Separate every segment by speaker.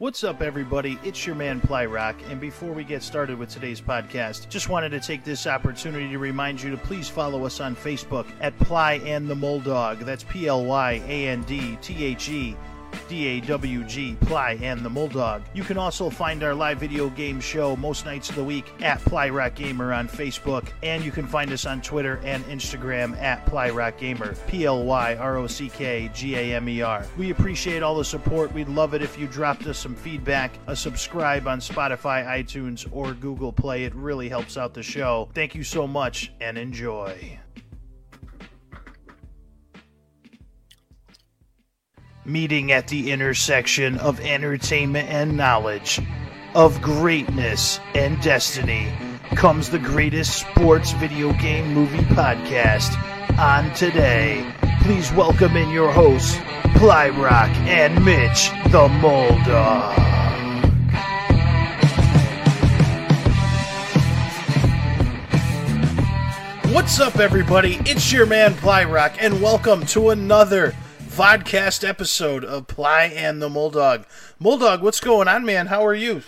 Speaker 1: What's up, everybody? It's your man Ply Rock, and before we get started with today's podcast, just wanted to take this opportunity to remind you to please follow us on Facebook at Ply and the Mulldawg. That's P L Y A N D T H E D-A-W-G, Ply, and the Mulldawg. You can also find our live video game show most nights of the week at Ply Rock Gamer on Facebook, and you can find us on Twitter and Instagram at Ply Rock Gamer, P-L-Y-R-O-C-K-G-A-M-E-R. We appreciate all the support. We'd love it if you dropped us some feedback, a subscribe on Spotify, iTunes, or Google Play. It really helps out the show. Thank you so much, and enjoy. Meeting at the intersection of entertainment and knowledge, of greatness and destiny, comes the greatest sports video game movie podcast on today. Please welcome in your hosts, Plyrock and Mitch the Mulldawg. What's up, everybody? It's your man Plyrock, and welcome to another vodcast episode of Ply and the Mulldawg. Mulldawg, what's going on, man? How are you?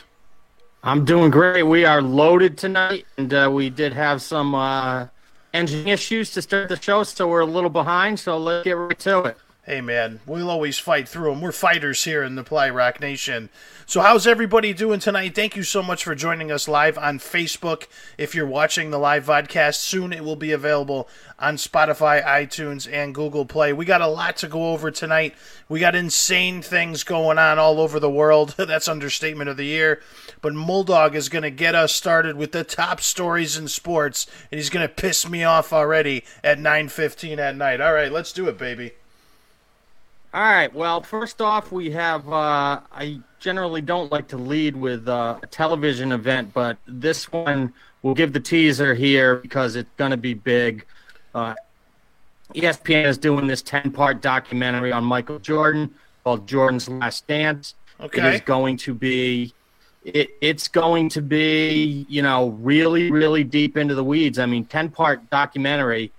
Speaker 2: I'm doing great. We are loaded tonight, and uh, we did have some uh, engine issues to start the show, so we're a little behind. So let's get right to it.
Speaker 1: Hey, man, we'll always fight through them. We're fighters here in the Ply Rock Nation. So, how's everybody doing tonight? Thank you so much for joining us live on Facebook. If you're watching the live vodcast, soon it will be available on Spotify, iTunes, and Google Play. We got a lot to go over tonight. We got insane things going on all over the world. That's understatement of the year. But Mulldawg is going to get us started with the top stories in sports, and he's going to piss me off already at 9:15 at night. All right, let's do it, baby.
Speaker 2: All right. Well, first off, we have. Uh, I generally don't like to lead with uh, a television event, but this one we'll give the teaser here because it's going to be big. Uh, ESPN is doing this 10 part documentary on Michael Jordan called Jordan's Last Dance.
Speaker 1: Okay.
Speaker 2: It is going to be. It, it's going to be, you know, really, really deep into the weeds. I mean, 10 part documentary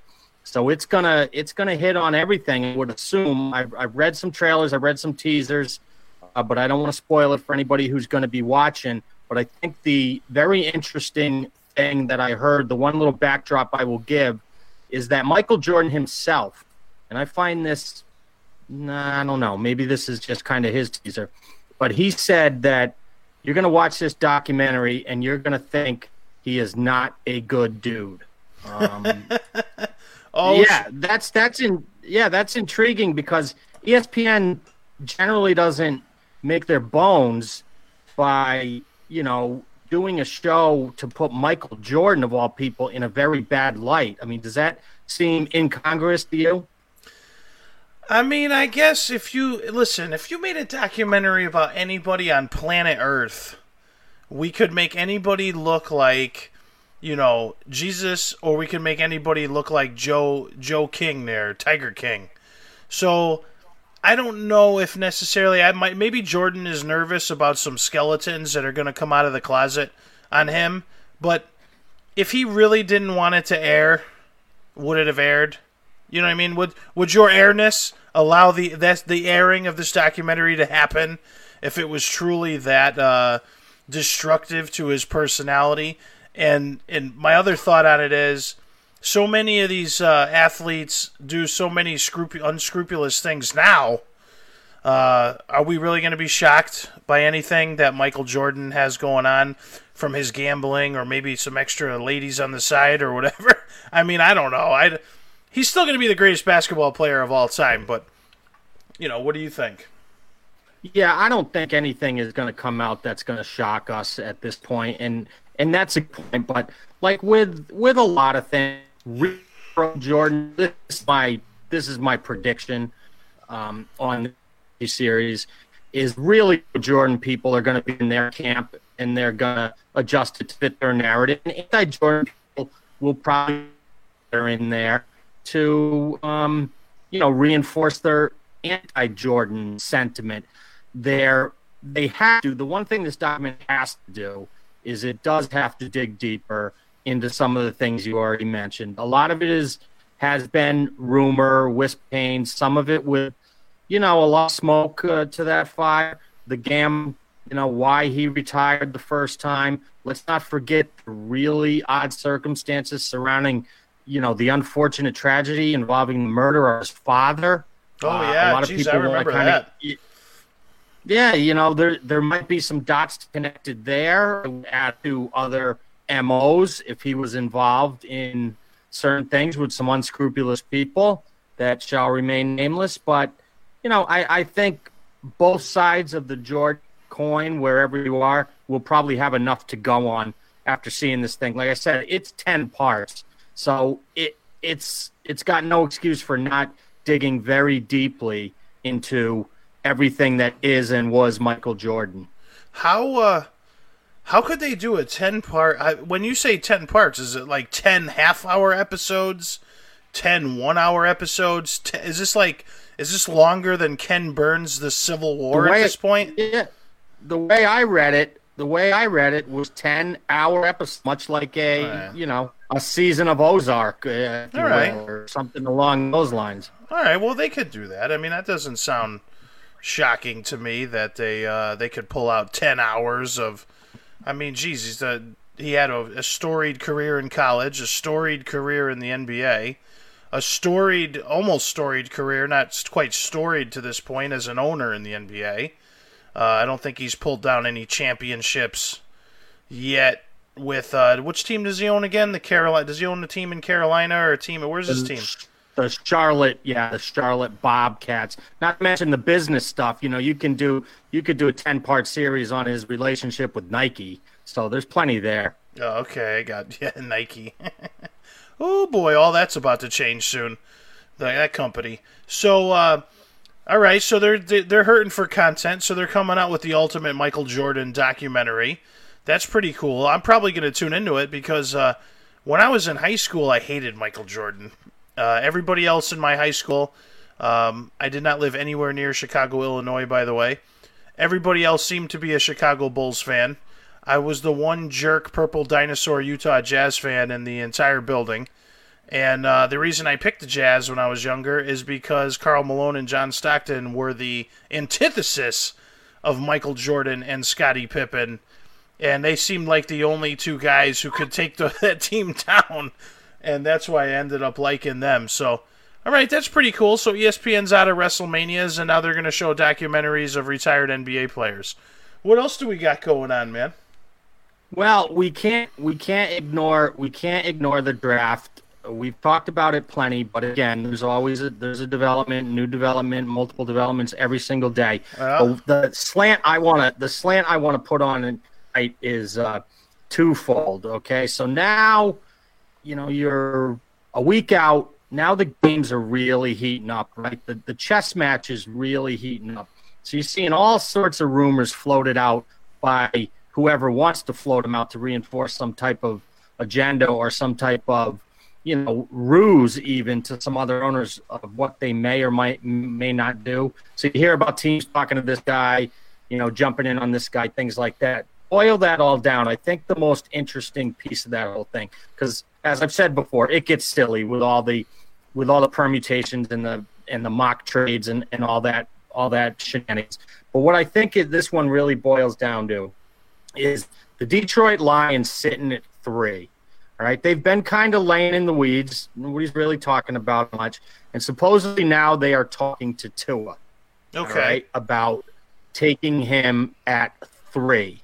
Speaker 2: so it's gonna it's gonna hit on everything. I would assume. I've, I've read some trailers, I've read some teasers, uh, but I don't want to spoil it for anybody who's going to be watching. But I think the very interesting thing that I heard, the one little backdrop I will give, is that Michael Jordan himself, and I find this, nah, I don't know, maybe this is just kind of his teaser, but he said that you're going to watch this documentary and you're going to think he is not a good dude. Um, Oh yeah, that's that's in yeah that's intriguing because ESPN generally doesn't make their bones by you know doing a show to put Michael Jordan of all people in a very bad light. I mean, does that seem incongruous to you?
Speaker 1: I mean, I guess if you listen, if you made a documentary about anybody on planet Earth, we could make anybody look like you know, Jesus, or we can make anybody look like Joe Joe King there, Tiger King. So I don't know if necessarily I might maybe Jordan is nervous about some skeletons that are going to come out of the closet on him, but if he really didn't want it to air, would it have aired? You know what I mean? Would would your airness allow the that's the airing of this documentary to happen if it was truly that uh, destructive to his personality? And and my other thought on it is, so many of these uh, athletes do so many scrupu- unscrupulous things now. Uh, are we really going to be shocked by anything that Michael Jordan has going on from his gambling or maybe some extra ladies on the side or whatever? I mean, I don't know. I he's still going to be the greatest basketball player of all time, but you know, what do you think?
Speaker 2: Yeah, I don't think anything is going to come out that's going to shock us at this point, and and that's a point. But like with with a lot of things, Jordan, this is my this is my prediction um, on the series is really Jordan people are going to be in their camp and they're going to adjust it to fit their narrative. And anti-Jordan people will probably are in there to um, you know reinforce their anti-Jordan sentiment. They're they have to. The one thing this document has to do is it does have to dig deeper into some of the things you already mentioned. A lot of it is has been rumor, whispering. Some of it with, you know, a lot of smoke uh, to that fire. The Gam you know, why he retired the first time. Let's not forget the really odd circumstances surrounding, you know, the unfortunate tragedy involving the murder of his father.
Speaker 1: Oh uh, yeah, a lot of Jeez, people I remember kinda, that.
Speaker 2: Yeah, you know, there there might be some dots connected there add to other MOs if he was involved in certain things with some unscrupulous people that shall remain nameless. But, you know, I, I think both sides of the George coin, wherever you are, will probably have enough to go on after seeing this thing. Like I said, it's 10 parts. So it it's it's got no excuse for not digging very deeply into everything that is and was Michael Jordan.
Speaker 1: How uh how could they do a 10 part I, when you say 10 parts is it like 10 half hour episodes? 10 one hour episodes? Is this like is this longer than ken burns the civil war the at this point?
Speaker 2: Yeah. The way i read it the way i read it was 10 hour episodes much like a right. you know a season of ozark uh, all right. Will, or something along those lines.
Speaker 1: All right. Well they could do that. I mean that doesn't sound shocking to me that they uh, they could pull out 10 hours of I mean, geez, he's a, he had a, a storied career in college, a storied career in the NBA, a storied, almost storied career, not quite storied to this point, as an owner in the NBA. Uh, I don't think he's pulled down any championships yet. With uh, which team does he own again? The Carolina. Does he own a team in Carolina or a team? Where's his team?
Speaker 2: The Charlotte, yeah, the Charlotte Bobcats. Not to mention the business stuff. You know, you can do you could do a ten part series on his relationship with Nike. So there's plenty there.
Speaker 1: Oh, okay, I got yeah, Nike. oh boy, all that's about to change soon. The, that company. So, uh, all right, so they're they're hurting for content, so they're coming out with the ultimate Michael Jordan documentary. That's pretty cool. I'm probably going to tune into it because uh, when I was in high school, I hated Michael Jordan. Uh, everybody else in my high school, um, I did not live anywhere near Chicago, Illinois, by the way. Everybody else seemed to be a Chicago Bulls fan. I was the one jerk purple dinosaur Utah Jazz fan in the entire building. And uh, the reason I picked the Jazz when I was younger is because Karl Malone and John Stockton were the antithesis of Michael Jordan and Scottie Pippen. And they seemed like the only two guys who could take the, that team down and that's why I ended up liking them. So, all right, that's pretty cool. So ESPN's out of WrestleManias, and now they're going to show documentaries of retired NBA players. What else do we got going on, man?
Speaker 2: Well, we can't we can't ignore we can't ignore the draft. We've talked about it plenty, but again, there's always a there's a development, new development, multiple developments every single day. Uh, the slant I want to the slant I want to put on it is uh, twofold. Okay, so now you know, you're a week out. Now the games are really heating up, right? The, the chess match is really heating up. So you're seeing all sorts of rumors floated out by whoever wants to float them out to reinforce some type of agenda or some type of, you know, ruse even to some other owners of what they may or might may not do. So you hear about teams talking to this guy, you know, jumping in on this guy, things like that. Boil that all down. I think the most interesting piece of that whole thing, because as I've said before, it gets silly with all the with all the permutations and the and the mock trades and, and all that all that shenanigans. But what I think it, this one really boils down to is the Detroit Lions sitting at three. All right, they've been kind of laying in the weeds. Nobody's really talking about much, and supposedly now they are talking to Tua.
Speaker 1: Okay. Right,
Speaker 2: about taking him at three.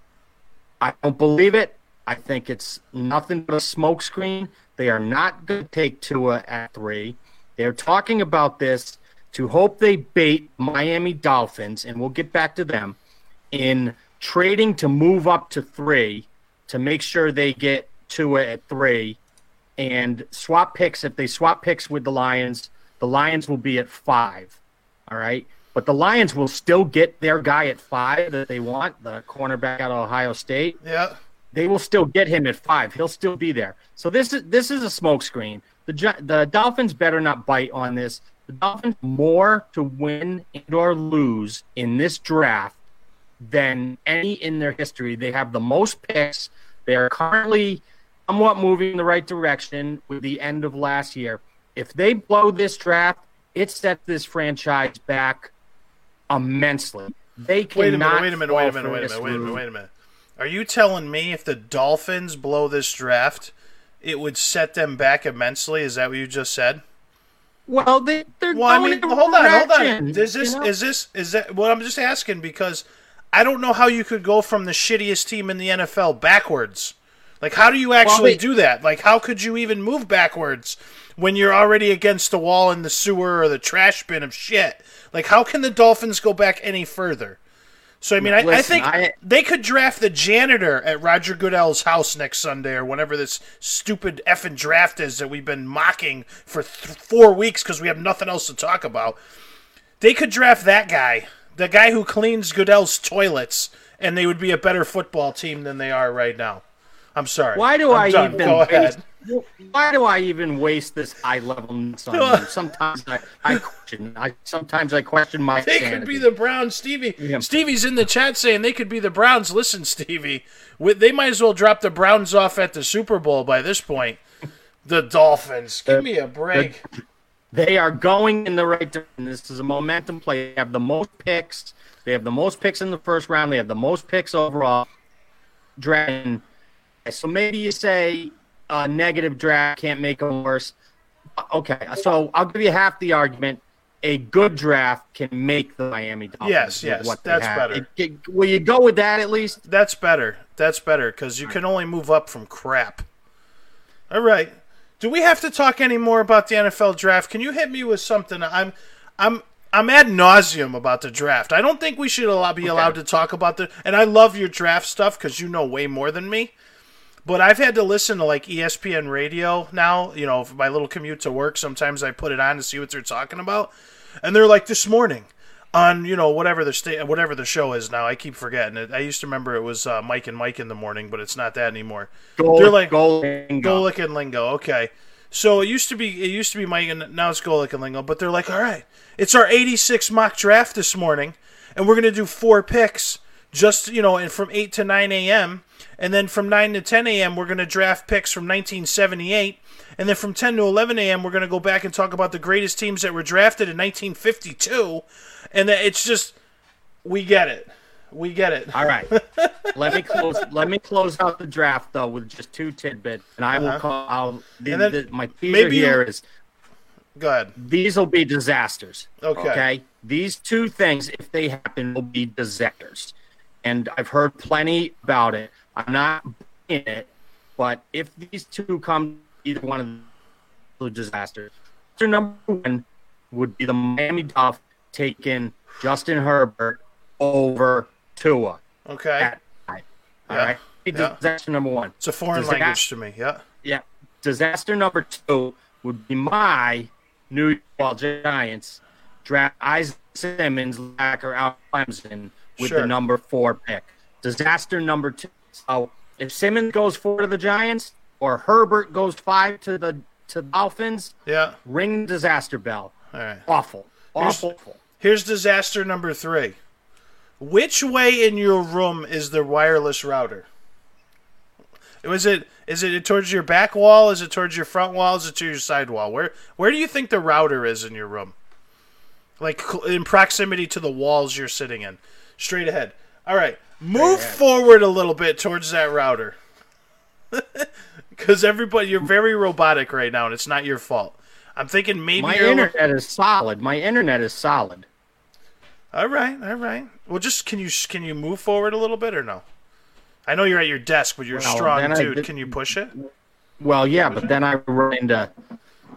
Speaker 2: I don't believe it. I think it's nothing but a smokescreen. They are not going to take Tua at three. They're talking about this to hope they bait Miami Dolphins, and we'll get back to them, in trading to move up to three to make sure they get Tua at three and swap picks. If they swap picks with the Lions, the Lions will be at five. All right. But the Lions will still get their guy at five that they want, the cornerback out of Ohio State.
Speaker 1: Yeah
Speaker 2: they will still get him at five. He'll still be there. So this is this is a smokescreen. The the Dolphins better not bite on this. The Dolphins more to win and or lose in this draft than any in their history. They have the most picks. They are currently somewhat moving in the right direction with the end of last year. If they blow this draft, it sets this franchise back immensely. They
Speaker 1: Wait a
Speaker 2: cannot
Speaker 1: minute, wait a minute, wait a minute, wait a minute, wait a minute, wait a minute. Are you telling me if the Dolphins blow this draft, it would set them back immensely? Is that what you just said?
Speaker 2: Well, they, they're
Speaker 1: Well, I
Speaker 2: going
Speaker 1: mean,
Speaker 2: in
Speaker 1: hold on, hold on. Is this
Speaker 2: you know?
Speaker 1: is this is that? Well, I'm just asking because I don't know how you could go from the shittiest team in the NFL backwards. Like, how do you actually
Speaker 2: they-
Speaker 1: do that? Like, how could you even move backwards when you're already against the wall in the sewer or the trash bin of shit? Like, how can the Dolphins go back any further? So, I mean, I, I think
Speaker 2: I-
Speaker 1: they could draft the janitor at Roger Goodell's house next Sunday or whenever this stupid effing draft is that we've been mocking for th- four weeks because we have nothing else to talk about. They could draft that guy, the guy who cleans Goodell's toilets, and they would be a better football team than they are right now. I'm sorry.
Speaker 2: Why do
Speaker 1: I'm
Speaker 2: I
Speaker 1: done.
Speaker 2: even
Speaker 1: go ahead?
Speaker 2: Why do I even waste this high level on you? Sometimes I, I question. I sometimes I question my
Speaker 1: They
Speaker 2: sanity.
Speaker 1: could be the Browns, Stevie.
Speaker 2: Yeah.
Speaker 1: Stevie's in the chat saying they could be the Browns. Listen, Stevie, they might as well drop the Browns off at the Super Bowl by this point. The Dolphins, give me a break.
Speaker 2: They are going in the right direction. This is a momentum play. They have the most picks. They have the most picks in the first round. They have the most picks overall. Dragon. So maybe you say a negative draft can't make them worse. Okay, so I'll give you half the argument. A good draft can make the Miami Dolphins.
Speaker 1: Yes, yes, that's
Speaker 2: have.
Speaker 1: better.
Speaker 2: It- it- will you go with that at least?
Speaker 1: That's better. That's better because you can only move up from crap. All right. Do we have to talk any more about the NFL draft? Can you hit me with something? I'm, I'm, I'm ad nauseum about the draft. I don't think we should allow, be allowed to talk about the. And I love your draft stuff because you know way more than me. But I've had to listen to like ESPN radio now. You know, for my little commute to work. Sometimes I put it on to see what they're talking about, and they're like this morning on you know whatever the sta- whatever the show is now. I keep forgetting it. I used to remember it was uh, Mike and Mike in the morning, but it's not that anymore.
Speaker 2: Goal,
Speaker 1: They're like-
Speaker 2: and go.
Speaker 1: And Wingo. Okay. So it used to be it used to be Mike and now it's Golic and Wingo, but they're like, all right, it's our 86 mock draft this morning, and we're gonna do four picks just you know, and from 8 to 9 a.m. and then from 9 to 10 a.m. we're gonna draft picks from 1978, and then from 10 to 11 a.m. we're gonna go back and talk about the greatest teams that were drafted in 1952, and that it's just we get it, we get it.
Speaker 2: All right. let me close. Let me close out the draft though with just two tidbits, and I will call. I'll, the,
Speaker 1: Uh-huh. And then
Speaker 2: the- my teaser
Speaker 1: maybe
Speaker 2: here is
Speaker 1: Go ahead.
Speaker 2: these will be disasters.
Speaker 1: Okay.
Speaker 2: Okay. These two things, if they happen, will be disasters, and I've heard plenty about it. I'm not in it, but if these two come, either one of the disasters. Disaster number one would be the Miami Dolphins taking Justin Herbert over Tua.
Speaker 1: Okay.
Speaker 2: All
Speaker 1: Yeah.
Speaker 2: right.
Speaker 1: Yeah.
Speaker 2: Disaster number one.
Speaker 1: It's a foreign
Speaker 2: that-
Speaker 1: language to me. Yeah.
Speaker 2: Yeah. Disaster number two would be my New York Giants draft Isaiah Simmons, Lacker, out Clemson with
Speaker 1: Sure.
Speaker 2: the number four pick. Disaster number two. So if Simmons goes four to the Giants or Herbert goes five to the to the Dolphins,
Speaker 1: Yeah.
Speaker 2: ring the disaster bell.
Speaker 1: All right.
Speaker 2: Awful. Awful.
Speaker 1: Here's disaster number three. Which way in your room is the wireless router? Was it is it towards your back wall? Is it towards your front wall? Is it to your side wall? Where where do you think the router is in your room? Like in proximity to the walls you're sitting in. Straight ahead. All right. Move forward a little bit towards that router. Because everybody, you're very robotic right now, and it's not your fault. I'm thinking maybe
Speaker 2: My
Speaker 1: you're
Speaker 2: internet is solid. My internet is solid.
Speaker 1: All right, all right. Well, just can you can you move forward a little bit or no? I know you're at your desk, but you're a
Speaker 2: Well,
Speaker 1: strong
Speaker 2: then I
Speaker 1: dude.
Speaker 2: did-
Speaker 1: Can you push it?
Speaker 2: Well, yeah, but then I run into.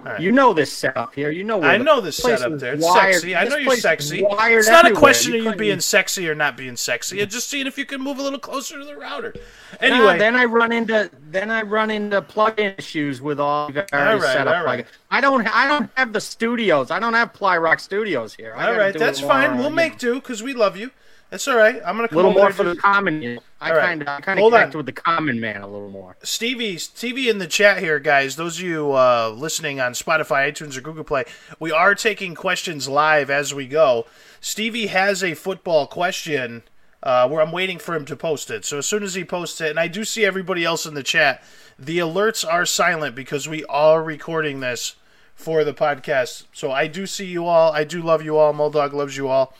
Speaker 1: Right.
Speaker 2: You know this setup here. You know. Where
Speaker 1: I know this setup there. It's
Speaker 2: wired-
Speaker 1: sexy. I
Speaker 2: this
Speaker 1: know you're sexy. It's not a
Speaker 2: everywhere.
Speaker 1: question of you being sexy or not being sexy. It's just seeing if you can move a little closer to the router. Anyway,
Speaker 2: then I run into then I run into plug-in issues with all the
Speaker 1: All
Speaker 2: various
Speaker 1: right,
Speaker 2: setup.
Speaker 1: all right.
Speaker 2: I don't I don't have the studios. I don't have Ply Rock Studios here. I
Speaker 1: all right, that's fine. We'll
Speaker 2: you
Speaker 1: make do because we love you. That's all right. I'm gonna
Speaker 2: a
Speaker 1: come
Speaker 2: little
Speaker 1: over
Speaker 2: more for the common. I kind of I kind of
Speaker 1: Hold on.
Speaker 2: connect with the common man a little more.
Speaker 1: Stevie, Stevie, in the chat here, guys. Those of you uh, listening on Spotify, iTunes, or Google Play, we are taking questions live as we go. Stevie has a football question uh, where I'm waiting for him to post it. So as soon as he posts it, and I do see everybody else in the chat, the alerts are silent because we are recording this for the podcast. So I do see you all. I do love you all. Mulldawg loves you all.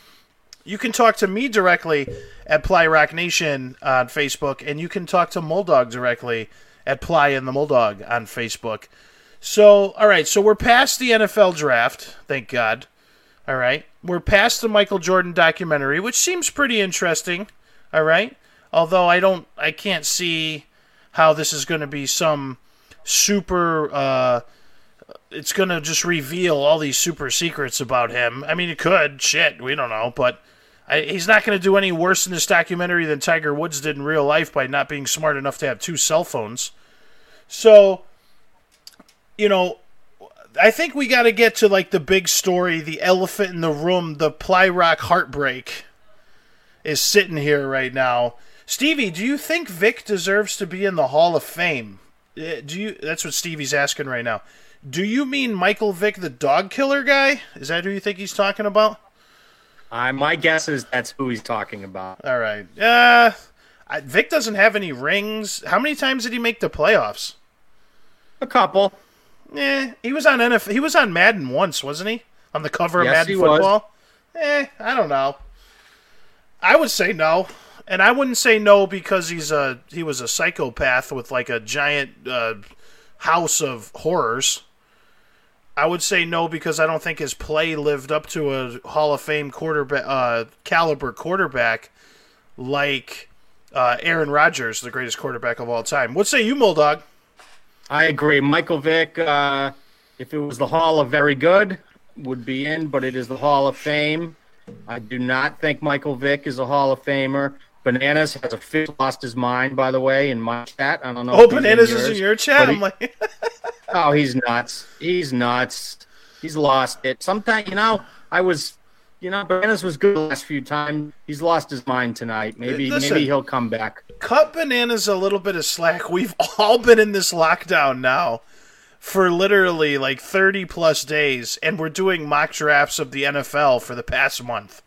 Speaker 1: You can talk to me directly at Ply Rock Nation on Facebook, and you can talk to Mulldawg directly at Ply and the Mulldawg on Facebook. So, all right, so we're past the NFL draft, thank God. All right, we're past the Michael Jordan documentary, which seems pretty interesting. All right, although I don't, I can't see how this is going to be some super. Uh, it's going to just reveal all these super secrets about him. I mean, it could. Shit, we don't know, but I, he's not going to do any worse in this documentary than Tiger Woods did in real life by not being smart enough to have two cell phones. So, you know, I think we got to get to like the big story, the elephant in the room, the Ply Rock heartbreak is sitting here right now. Stevie, do you think Vick deserves to be in the Hall of Fame? Uh, Do you? That's what Stevie's asking right now. Do you mean Michael Vick, the dog killer guy? Is that who you think he's talking about?
Speaker 2: I my guess is that's who he's talking about.
Speaker 1: All right. Uh, I, Vick doesn't have any rings. How many times did he make the playoffs?
Speaker 2: A couple.
Speaker 1: Eh, he was on NFL. He was on Madden once, wasn't he? On the cover of
Speaker 2: Yes,
Speaker 1: Madden
Speaker 2: he was.
Speaker 1: Football. Eh, I don't know. I would say no, and I wouldn't say no because he's a he was a psychopath with like a giant uh, house of horrors. I would say no because I don't think his play lived up to a Hall of Fame quarterback uh, caliber quarterback like uh, Aaron Rodgers, the greatest quarterback of all time. What say you, Mulldawg?
Speaker 2: I agree. Michael Vick, uh, if it was the Hall of Very Good, would be in, but it is the Hall of Fame. I do not think Michael Vick is a Hall of Famer. Bananas has a fit lost his mind, by the way, in my chat. I don't know.
Speaker 1: Oh,
Speaker 2: he's in
Speaker 1: bananas is in your chat.
Speaker 2: he-
Speaker 1: I'm like,
Speaker 2: Oh, he's nuts. He's nuts. He's lost it. Sometimes, you know, I was, you know, Bananas was good the last few times. He's lost his mind tonight. Maybe,
Speaker 1: Listen.
Speaker 2: maybe he'll come back.
Speaker 1: cut bananas a little bit of slack. We've all been in this lockdown now for literally like 30 plus days, and we're doing mock drafts of the NFL for the past month.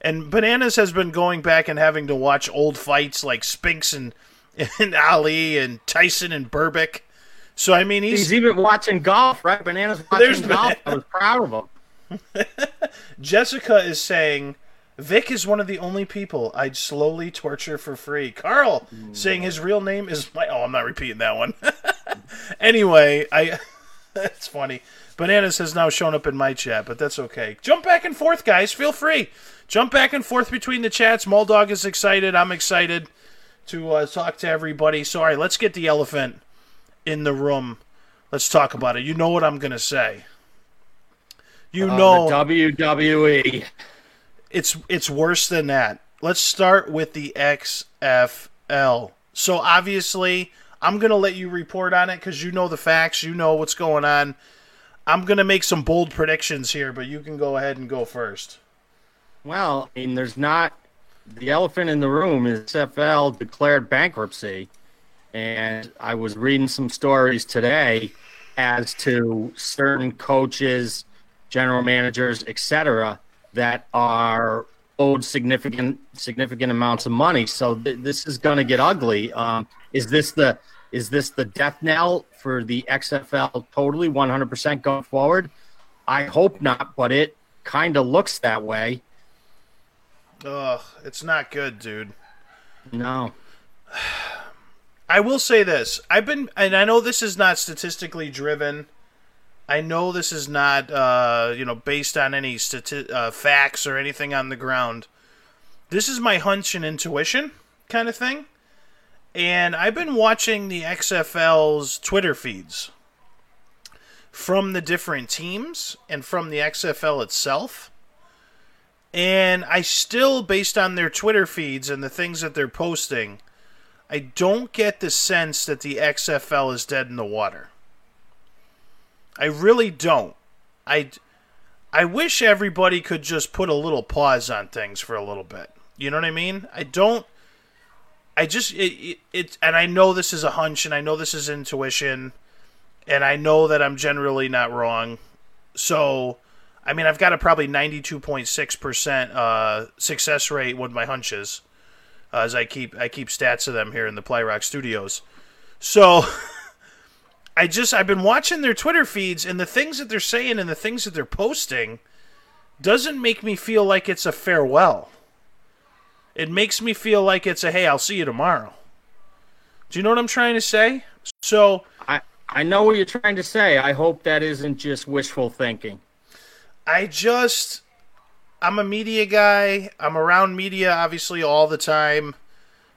Speaker 1: And Bananas has been going back and having to watch old fights like Spinks and, and Ali and Tyson and Berbick. So, I mean, he's,
Speaker 2: He's even watching golf, right? Bananas watching golf.
Speaker 1: Banana-
Speaker 2: I was proud of him.
Speaker 1: Jessica is saying Vick is one of the only people I'd slowly torture for free. Carl saying his real name is my. Oh, I'm not repeating that one. anyway, I. that's funny. Bananas has now shown up in my chat, but that's okay. Jump back and forth, guys. Feel free. Jump back and forth between the chats. Mulldawg is excited. I'm excited to uh, talk to everybody. So, all right, let's get the elephant in the room. Let's talk about it. You know what I'm going to say. You
Speaker 2: Uh,
Speaker 1: know.
Speaker 2: WWE.
Speaker 1: it's it's worse than that. Let's start with the XFL. So obviously, I'm gonna let you report on it because you know the facts, you know what's going on. I'm gonna make some bold predictions here, but you can go ahead and go first.
Speaker 2: Well, I mean, there's not the elephant in the room is XFL declared bankruptcy, and I was reading some stories today as to certain coaches, general managers, etc., that are owed significant significant amounts of money. So th- this is going to get ugly. Um, is this the is this the death knell for the XFL totally 100% going forward? I hope not, but it kind of looks that way.
Speaker 1: Ugh, it's not good, dude.
Speaker 2: No.
Speaker 1: I will say this. I've been, and I know this is not statistically driven. I know this is not, uh, you know, based on any stati- uh, facts or anything on the ground. This is my hunch and intuition kind of thing. And I've been watching the XFL's Twitter feeds from the different teams and from the XFL itself. And I still, based on their Twitter feeds and the things that they're posting, I don't get the sense that the XFL is dead in the water. I really don't. I, I wish everybody could just put a little pause on things for a little bit. You know what I mean? I don't. I just it, it, it and I know this is a hunch and I know this is intuition and I know that I'm generally not wrong. So, I mean, I've got a probably 92.6% uh, success rate with my hunches uh, as I keep I keep stats of them here in the Plyrock Studios. So I just I've been watching their Twitter feeds and the things that they're saying and the things that they're posting doesn't make me feel like it's a farewell. It makes me feel like it's a hey, I'll see you tomorrow. Do you know what I'm trying to say? So
Speaker 2: I I know what you're trying to say. I hope that isn't just wishful thinking.
Speaker 1: I just I'm a media guy. I'm around media obviously all the time.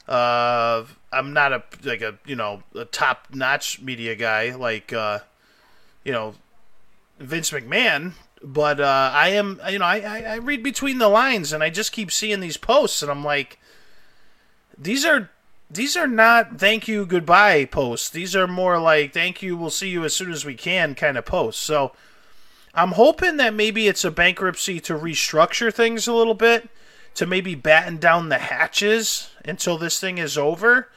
Speaker 1: Uh, I'm not a like a you know a top notch media guy like uh, you know Vince McMahon, but uh, I am you know I, I I read between the lines and I just keep seeing these posts and I'm like these are these are not thank you goodbye posts. These are more like thank you we'll see you as soon as we can kind of posts. So I'm hoping that maybe it's a bankruptcy to restructure things a little bit, to maybe batten down the hatches until this thing is over,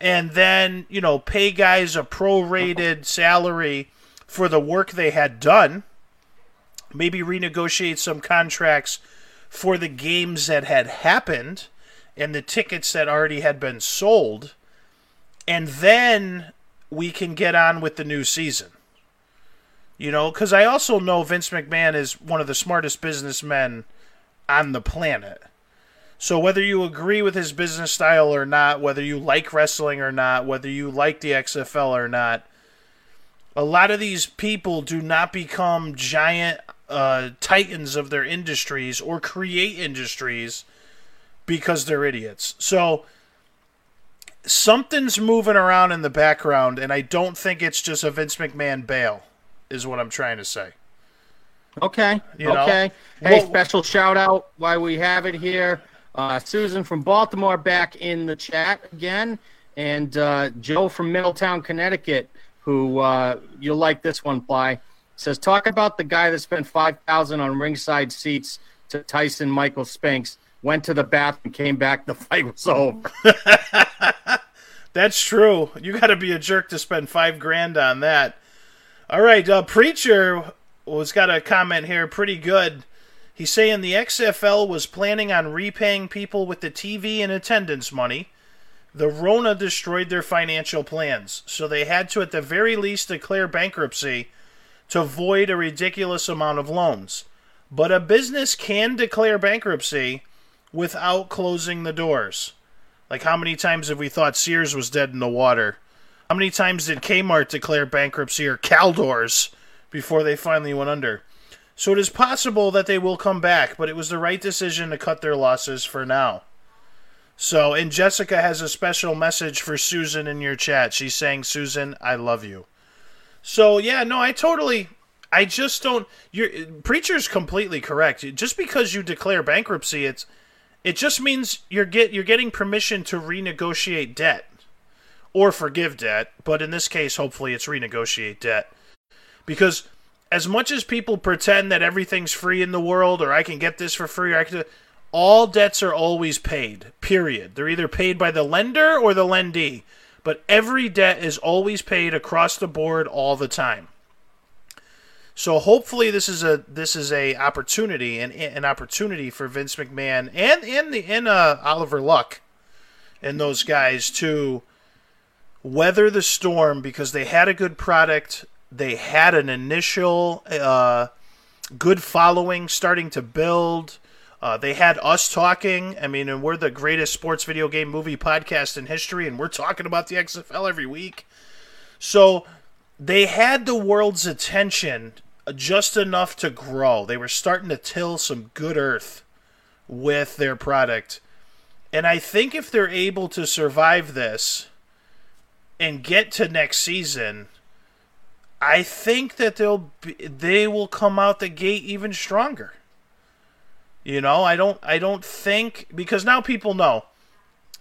Speaker 1: and then, you know, pay guys a prorated salary for the work they had done. Maybe renegotiate some contracts for the games that had happened and the tickets that already had been sold. And then we can get on with the new season. You know, because I also know Vince McMahon is one of the smartest businessmen on the planet. So whether you agree with his business style or not, whether you like wrestling or not, whether you like the XFL or not, a lot of these people do not become giant uh, titans of their industries or create industries because they're idiots. So something's moving around in the background, and I don't think it's just a Vince McMahon bail is what I'm trying to say.
Speaker 2: Okay. You okay. Know? Hey, well, special shout out while we have it here. Uh, Susan from Baltimore back in the chat again, and uh, Joe from Middletown, Connecticut, who uh, you'll like this one, Ply, says talk about the guy that spent five thousand on ringside seats to Tyson Michael Spinks, went to the bathroom, came back, the fight was over.
Speaker 1: That's true. You got to be a jerk to spend five grand on that. All right, uh, preacher was got a comment here, pretty good. He's saying the XFL was planning on repaying people with the TV and attendance money. The Rona destroyed their financial plans, so they had to, at the very least, declare bankruptcy to void a ridiculous amount of loans. But a business can declare bankruptcy without closing the doors. Like, how many times have we thought Sears was dead in the water? How many times did Kmart declare bankruptcy or Caldors before they finally went under? So it is possible that they will come back, but it was the right decision to cut their losses for now. So, and Jessica has a special message for Susan in your chat. She's saying, Susan, I love you. So, yeah, no, I totally, I just don't, your preacher's completely correct. Just because you declare bankruptcy, it's, it just means you're get, you're getting permission to renegotiate debt or forgive debt, but in this case, hopefully it's renegotiate debt. Because as much as people pretend that everything's free in the world, or I can get this for free, or I can, all debts are always paid. Period. They're either paid by the lender or the lendee, but every debt is always paid across the board all the time. So hopefully this is a this is a opportunity and an opportunity for Vince McMahon and and the and uh, Oliver Luck and those guys to weather the storm because they had a good product. They had an initial uh, good following starting to build. Uh, they had us talking. I mean, and we're the greatest sports video game movie podcast in history, and we're talking about the XFL every week. So they had the world's attention just enough to grow. They were starting to till some good earth with their product. And I think if they're able to survive this, and get to next season, I think that they'll be, they will come out the gate even stronger. You know, I don't I don't think because now people know.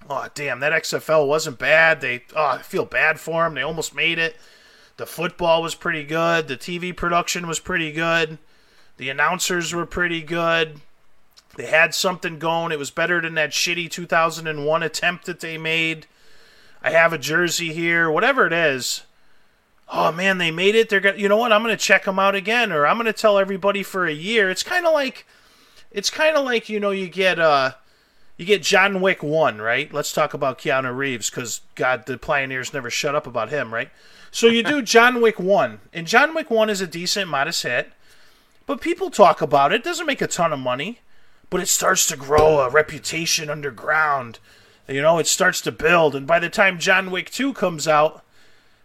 Speaker 1: Oh damn, that XFL wasn't bad. They oh, I feel bad for them. They almost made it. The football was pretty good. The TV production was pretty good. The announcers were pretty good. They had something going. It was better than that shitty 2001 attempt that they made. I have a jersey here, whatever it is. Oh man, they made it. They're gonna, you know what? I'm going to check them out again or I'm going to tell everybody for a year. It's kind of like it's kind of like, you know, you get uh you get John Wick 1, right? Let's talk about Keanu Reeves cuz god the pioneers never shut up about him, right? So you do John Wick 1. And John Wick 1 is a decent modest hit. But people talk about it. It doesn't make a ton of money, but it starts to grow a reputation underground. You know, it starts to build. And by the time John Wick 2 comes out,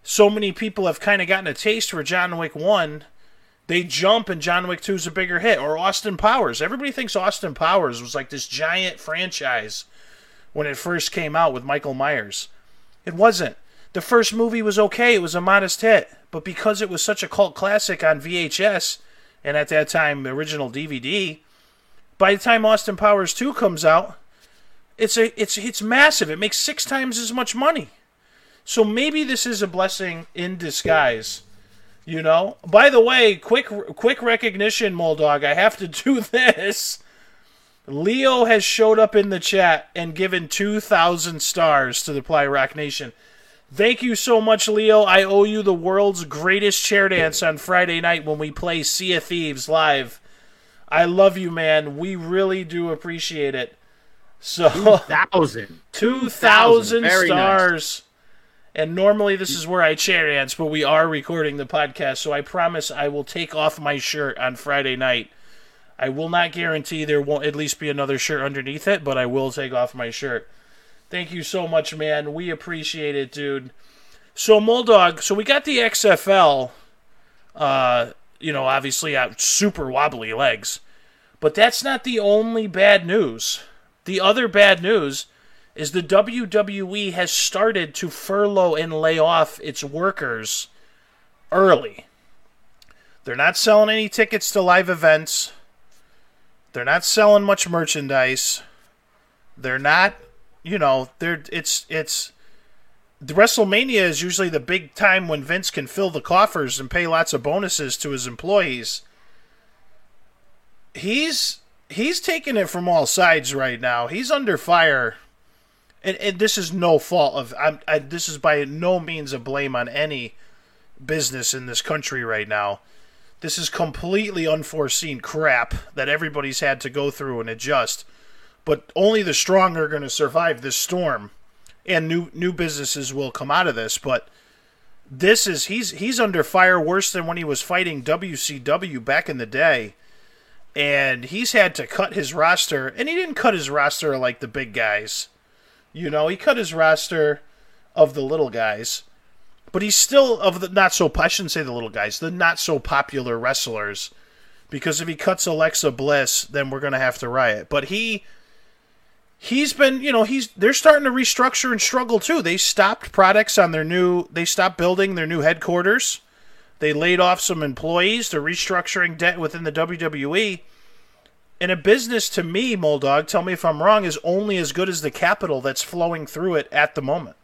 Speaker 1: so many people have kind of gotten a taste for John Wick 1. They jump and John Wick 2 is a bigger hit. Or Austin Powers. Everybody thinks Austin Powers was like this giant franchise when it first came out with Michael Myers. It wasn't. The first movie was okay, it was a modest hit. But because it was such a cult classic on VHS, and at that time, original DVD, by the time Austin Powers 2 comes out, it's a it's it's massive. It makes six times as much money. So maybe this is a blessing in disguise. You know. By the way, quick quick recognition, Mulldawg. I have to do this. Leo has showed up in the chat and given two thousand stars to the Ply Rock Nation. Thank you so much, Leo. I owe you the world's greatest chair dance on Friday night when we play Sea of Thieves live. I love you, man. We really do appreciate it. So
Speaker 2: 2,000.
Speaker 1: 2,000 stars. Nice. And normally this is where I chair dance, but we are recording the podcast, so I promise I will take off my shirt on Friday night. I will not guarantee there won't at least be another shirt underneath it, but I will take off my shirt. Thank you so much, man. We appreciate it, dude. So Mulldawg, so we got the XFL, uh, you know, obviously out super wobbly legs, but that's not the only bad news. The other bad news is the WWE has started to furlough and lay off its workers early. They're not selling any tickets to live events. They're not selling much merchandise. They're not, you know, they're it's it's the WrestleMania is usually the big time when Vince can fill the coffers and pay lots of bonuses to his employees. He's he's taking it from all sides right now. He's under fire, and, and this is no fault of. I'm, I, this is by no means a blame on any business in this country right now. This is completely unforeseen crap that everybody's had to go through and adjust. But only the strong are going to survive this storm, and new new businesses will come out of this. But this is he's he's under fire worse than when he was fighting WCW back in the day and he's had to cut his roster, and he didn't cut his roster like the big guys. You know, he cut his roster of the little guys, but he's still of the not so. I shouldn't say the little guys, the not so popular wrestlers, because if he cuts Alexa Bliss, then we're gonna have to riot. But he. He's been, you know, he's they're starting to restructure and struggle too. They stopped products on their new they stopped building their new headquarters they laid off some employees. They're restructuring debt within the WWE. And a business, to me, Mulldawg, tell me if I'm wrong, is only as good as the capital that's flowing through it at the moment.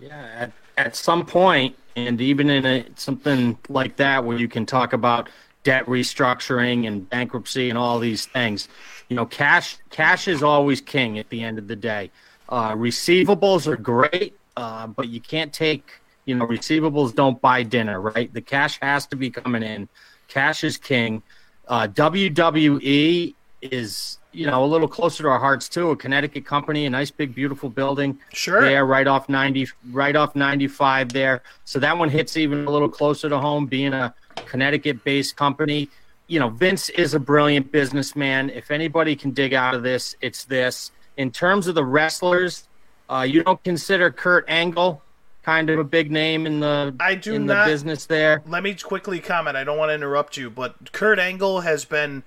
Speaker 2: Yeah, at, at some point, and even in a, something like that where you can talk about debt restructuring and bankruptcy and all these things, you know, cash cash is always king at the end of the day. Uh, receivables are great, uh, but you can't take you know, receivables don't buy dinner, right? The cash has to be coming in. Cash is king. Uh, WWE is, you know, a little closer to our hearts too. A Connecticut company, a nice big beautiful building.
Speaker 1: Sure.
Speaker 2: There, right off ninety, right off ninety five there. So that one hits even a little closer to home, being a Connecticut based company. You know, Vince is a brilliant businessman. If anybody can dig out of this, it's this. In terms of the wrestlers, uh, you don't consider Kurt Angle kind of a big name in the I do in not, the business there.
Speaker 1: Let me quickly comment. I don't want to interrupt you, but Kurt Angle has been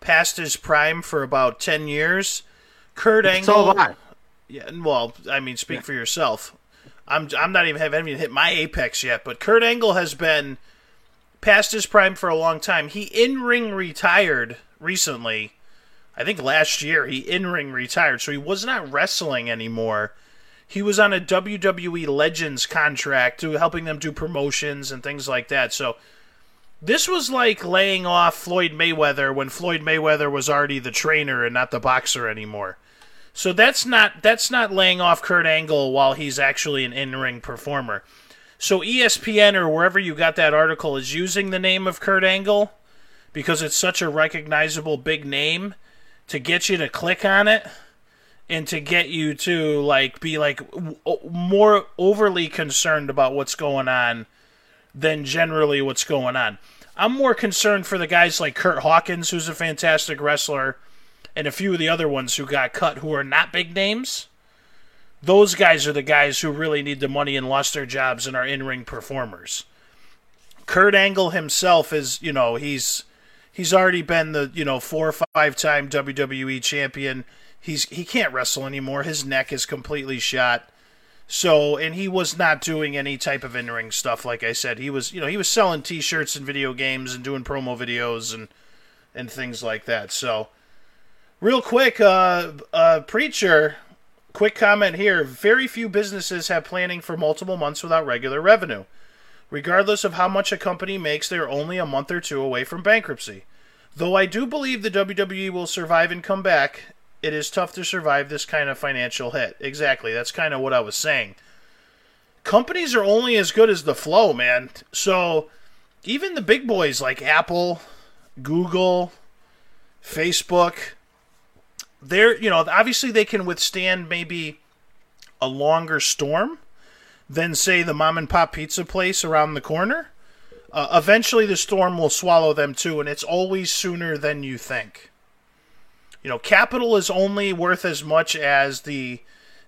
Speaker 1: past his prime for about ten years. Kurt Angle. So yeah, well, I mean, speak yeah. for yourself. I'm I'm not even haven't even hit my apex yet, but Kurt Angle has been past his prime for a long time. He in ring retired recently. I think last year he in ring retired, so he was not wrestling anymore he was on a WWE Legends contract to helping them do promotions and things like that. So this was like laying off Floyd Mayweather when Floyd Mayweather was already the trainer and not the boxer anymore. So that's not that's not laying off Kurt Angle while he's actually an in-ring performer. So ESPN or wherever you got that article is using the name of Kurt Angle because it's such a recognizable big name to get you to click on it and to get you to like be like w- more overly concerned about what's going on than generally what's going on. I'm more concerned for the guys like Curt Hawkins, who's a fantastic wrestler, and a few of the other ones who got cut who are not big names. Those guys are the guys who really need the money and lost their jobs and are in ring performers. Kurt Angle himself is, you know, he's he's already been the, you know, four or five time WWE champion. He's he can't wrestle anymore. His neck is completely shot. So, and he was not doing any type of in-ring stuff. Like I said, he was, you know, he was selling T-shirts and video games and doing promo videos and and things like that. So, real quick, uh, uh, preacher, quick comment here: very few businesses have planning for multiple months without regular revenue. Regardless of how much a company makes, they are only a month or two away from bankruptcy. Though I do believe the WWE will survive and come back, it is tough to survive this kind of financial hit. Exactly. That's kind of what I was saying. Companies are only as good as the flow, man. So even the big boys like Apple, Google, Facebook, they're, you know, obviously they can withstand maybe a longer storm than, say, the mom and pop pizza place around the corner. Uh, eventually the storm will swallow them too, and it's always sooner than you think you know, capital is only worth as much as the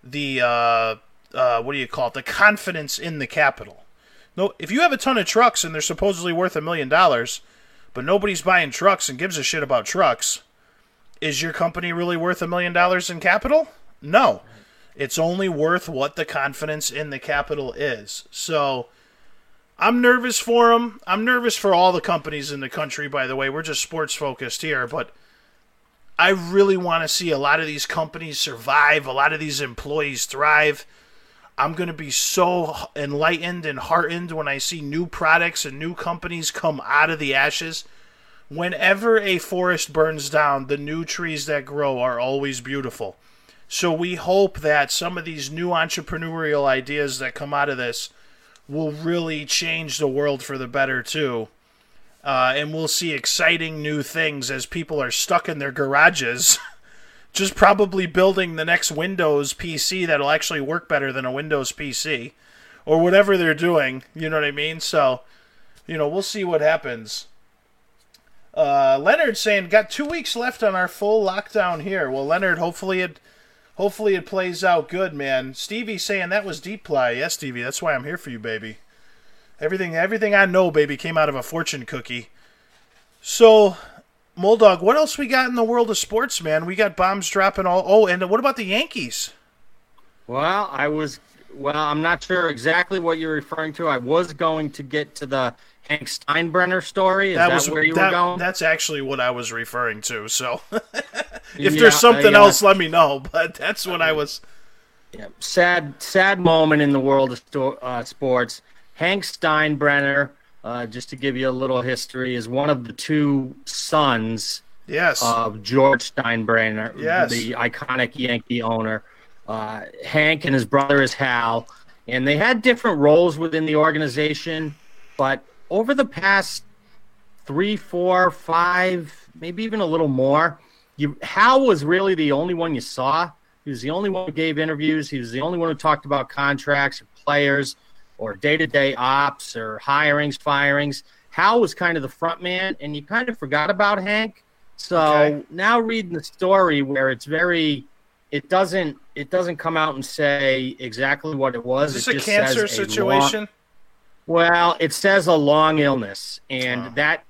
Speaker 1: the uh, uh, what do you call it? The confidence in the capital. No, if you have a ton of trucks and they're supposedly worth a million dollars, but nobody's buying trucks and gives a shit about trucks, is your company really worth a million dollars in capital? No. It's only worth what the confidence in the capital is. So I'm nervous for them. I'm nervous for all the companies in the country, by the way. We're just sports focused here, but I really want to see a lot of these companies survive, a lot of these employees thrive. I'm going to be so enlightened and heartened when I see new products and new companies come out of the ashes. Whenever a forest burns down, the new trees that grow are always beautiful. So we hope that some of these new entrepreneurial ideas that come out of this will really change the world for the better too. Uh, and we'll see exciting new things as people are stuck in their garages, just probably building the next Windows PC that'll actually work better than a Windows PC, or whatever they're doing. You know what I mean? So, you know, we'll see what happens. Uh, Leonard saying got two weeks left on our full lockdown here. Well, Leonard, hopefully it, hopefully it plays out good, man. Stevie saying that was deep ply. Yes, Stevie, that's why I'm here for you, baby. Everything everything I know, baby, came out of a fortune cookie. So, Mulldawg, what else we got in the world of sports, man? We got bombs dropping all. Oh, and what about the Yankees?
Speaker 2: Well, I was. Well, I'm not sure exactly what you're referring to. I was going to get to the Hank Steinbrenner story. Is that, that was where you
Speaker 1: that,
Speaker 2: were going?
Speaker 1: That's actually what I was referring to. So, if yeah, there's something uh, yeah. else, let me know. But that's what I was.
Speaker 2: Yeah, sad, sad moment in the world of sto- uh, sports. Hank Steinbrenner, uh, just to give you a little history, is one of the two sons
Speaker 1: yes.
Speaker 2: of George Steinbrenner,
Speaker 1: yes.
Speaker 2: the iconic Yankee owner. Uh, Hank and his brother is Hal, and they had different roles within the organization, but over the past three, four, five, maybe even a little more, you Hal was really the only one you saw. He was the only one who gave interviews. He was the only one who talked about contracts or players or day to day ops or hirings, firings. Hal was kind of the front man, and you kind of forgot about Hank. So okay. now reading the story where it's very, it doesn't it doesn't come out and say exactly what it was.
Speaker 1: Is
Speaker 2: this
Speaker 1: it a cancer situation?
Speaker 2: Long, well, it says a long illness, and oh. that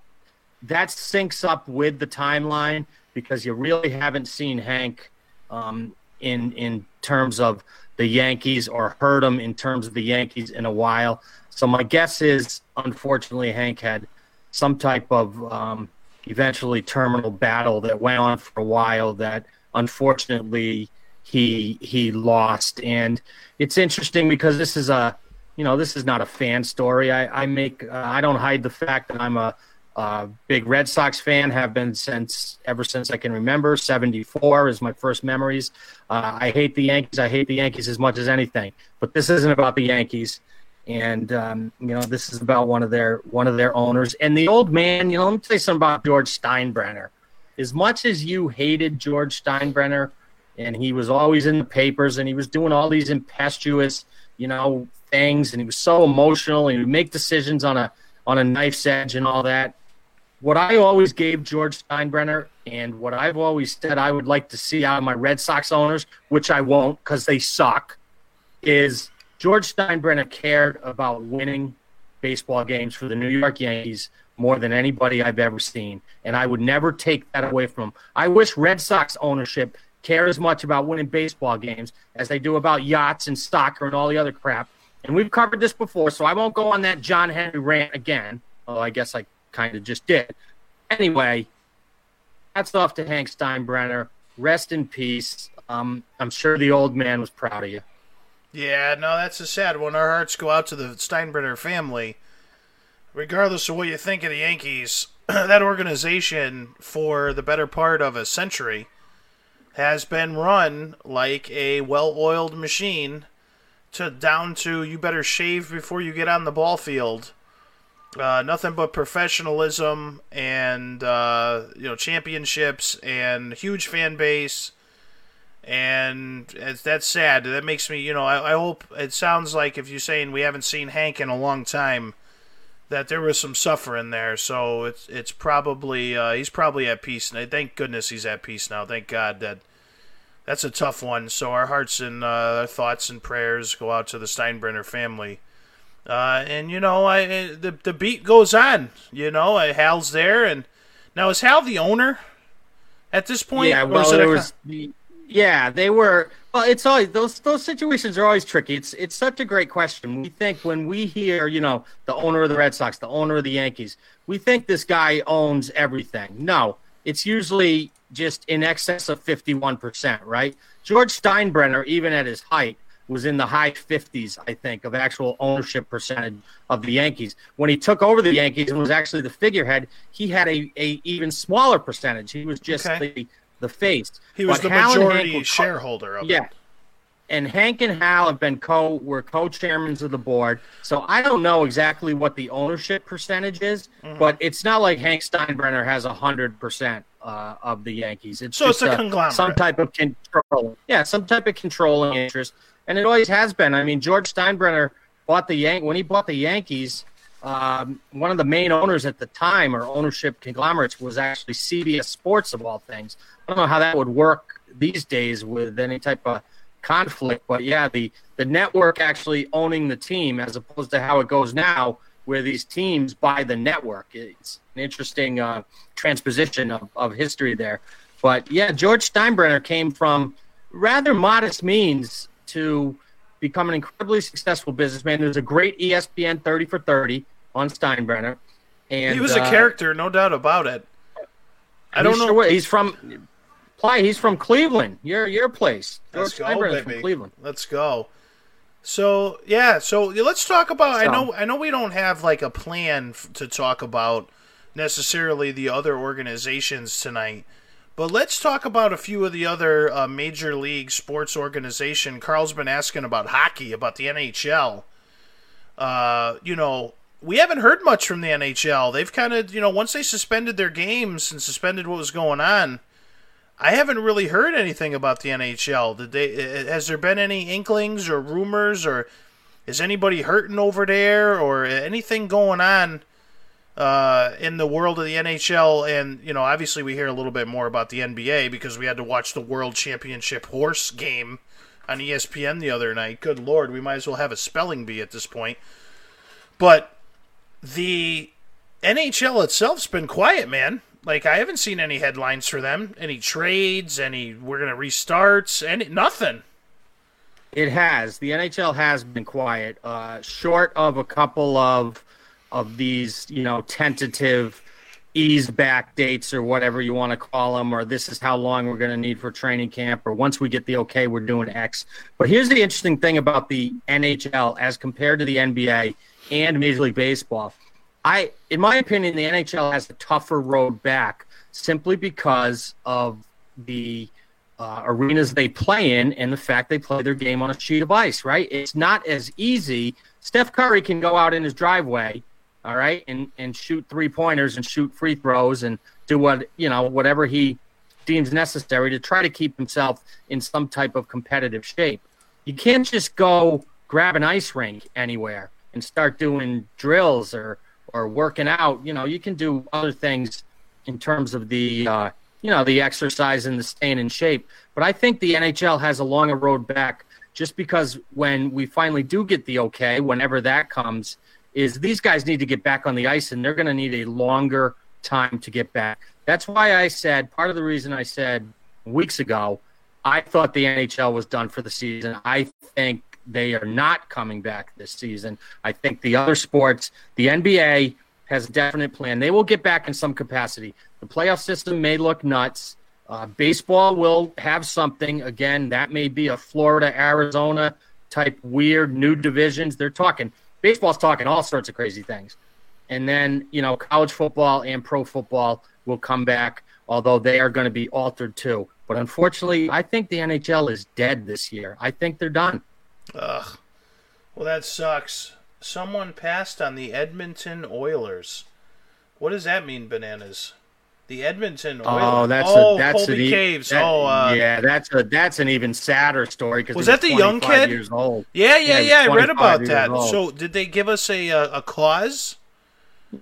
Speaker 2: that syncs up with the timeline because you really haven't seen Hank um, in in terms of the Yankees or heard him in terms of the Yankees in a while. So my guess is, unfortunately, Hank had some type of um, eventually terminal battle that went on for a while that unfortunately he he lost. And it's interesting because this is a you know this is not a fan story. I, I make uh, I don't hide the fact that I'm a uh, big Red Sox fan, have been since ever since I can remember. '74 is my first memories. Uh, I hate the Yankees. I hate the Yankees as much as anything. But this isn't about the Yankees, and um, you know this is about one of their one of their owners. And the old man, you know, let me tell you something about George Steinbrenner. As much as you hated George Steinbrenner, and he was always in the papers, and he was doing all these impetuous, you know, things, and he was so emotional, and he would make decisions on a on a knife's edge and all that what I always gave George Steinbrenner and what I've always said I would like to see out of my Red Sox owners, which I won't because they suck, is George Steinbrenner cared about winning baseball games for the New York Yankees more than anybody I've ever seen. And I would never take that away from him. I wish Red Sox ownership care as much about winning baseball games as they do about yachts and soccer and all the other crap. And we've covered this before, so I won't go on that John Henry rant again. Oh, I guess I kind of just did. Anyway, hats off to Hank Steinbrenner. Rest in peace. Um, I'm sure the old man was proud of you.
Speaker 1: Yeah, no, that's a sad one. Our hearts go out to the Steinbrenner family. Regardless of what you think of the Yankees, that organization for the better part of a century has been run like a well-oiled machine to down to you better shave before you get on the ball field. Uh, nothing but professionalism and uh, you know championships and huge fan base and that's sad. That makes me, you know, I, I hope it sounds like if you're saying we haven't seen Hank in a long time, that there was some suffering there. So it's it's probably uh, he's probably at peace. And thank goodness he's at peace now. Thank God that that's a tough one. So our hearts and uh, our thoughts and prayers go out to the Steinbrenner family. Uh, and you know, I the the beat goes on. You know, Hal's there, and now is Hal the owner at this point?
Speaker 2: Yeah, well, there was the yeah, they were. Well, it's always those those situations are always tricky. It's it's such a great question. We think when we hear, you know, the owner of the Red Sox, the owner of the Yankees, we think this guy owns everything. No, it's usually just in excess of fifty one percent, right? George Steinbrenner, even at his height, was in the high 50s, I think, of actual ownership percentage of the Yankees. When he took over the Yankees and was actually the figurehead, he had a, a even smaller percentage. He was just okay. the the face.
Speaker 1: He was but the Hal majority shareholder of
Speaker 2: yeah.
Speaker 1: it.
Speaker 2: And Hank and Hal have been co were co-chairmen of the board, so I don't know exactly what the ownership percentage is, mm-hmm. but it's not like Hank Steinbrenner has hundred percent uh, of the Yankees. It's
Speaker 1: so it's a, a conglomerate,
Speaker 2: some type of control. Yeah, some type of controlling interest, and it always has been. I mean, George Steinbrenner bought the Yank when he bought the Yankees. Um, one of the main owners at the time, or ownership conglomerates, was actually CBS Sports of all things. I don't know how that would work these days with any type of conflict, but yeah, the the network actually owning the team as opposed to how it goes now, where these teams buy the network. It's an interesting uh, transposition of, of history there. But yeah, George Steinbrenner came from rather modest means to become an incredibly successful businessman. There's a great ESPN 30 for 30 on Steinbrenner. And
Speaker 1: he was a uh, character, no doubt about it. I don't know.
Speaker 2: Sure he's from Ply. He's from Cleveland. Your your place.
Speaker 1: Let's George go, baby. From Cleveland. Let's go. So yeah, so let's talk about. So, I know I know we don't have like a plan to talk about necessarily the other organizations tonight, but let's talk about a few of the other uh, major league sports organization. Carl's been asking about hockey, about the NHL. Uh, you know, we haven't heard much from the NHL. They've kind of, you know, once they suspended their games and suspended what was going on, I haven't really heard anything about the NHL. Did they? Has there been any inklings or rumors, or is anybody hurting over there, or anything going on uh, in the world of the NHL? And you know, obviously, we hear a little bit more about the NBA because we had to watch the World Championship horse game on ESPN the other night. Good lord, we might as well have a spelling bee at this point. But the NHL itself's been quiet, man. Like I haven't seen any headlines for them, any trades, any we're gonna restart, any nothing.
Speaker 2: It has. The NHL has been quiet, uh, short of a couple of of these, you know, tentative ease back dates or whatever you want to call them, or this is how long we're going to need for training camp, or once we get the okay, we're doing X. But here's the interesting thing about the NHL as compared to the NBA and Major League Baseball I, in my opinion, the NHL has a tougher road back simply because of the uh, arenas they play in and the fact they play their game on a sheet of ice. Right? It's not as easy. Steph Curry can go out in his driveway, all right, and and shoot three pointers and shoot free throws and do what you know whatever he deems necessary to try to keep himself in some type of competitive shape. You can't just go grab an ice rink anywhere and start doing drills or or working out, you know, you can do other things in terms of the uh, you know the exercise and the staying in shape. But I think the NHL has a longer road back just because when we finally do get the okay, whenever that comes, is these guys need to get back on the ice and they're going to need a longer time to get back. That's why I said part of the reason I said weeks ago I thought the NHL was done for the season. I think they are not coming back this season. I think the other sports, the NBA has a definite plan. They will get back in some capacity. The playoff system may look nuts. Uh, baseball will have something. Again, that may be a Florida, Arizona type weird new divisions. They're talking, baseball's talking all sorts of crazy things. And then, you know, college football and pro football will come back, although they are going to be altered too. But unfortunately, I think the NHL is dead this year. I think they're done.
Speaker 1: Ugh. Well, that sucks. Someone passed on the Edmonton Oilers. What does that mean, bananas? The Edmonton Oilers.
Speaker 2: Oh, that's
Speaker 1: oh,
Speaker 2: a that's
Speaker 1: Colby
Speaker 2: an,
Speaker 1: Caves.
Speaker 2: that-
Speaker 1: oh, uh,
Speaker 2: yeah, that's a that's an even sadder story because
Speaker 1: Was that the young kid?
Speaker 2: Years old.
Speaker 1: yeah, yeah,
Speaker 2: Yeah,
Speaker 1: yeah. I read about that.
Speaker 2: old.
Speaker 1: So, did they give us a uh, a cause?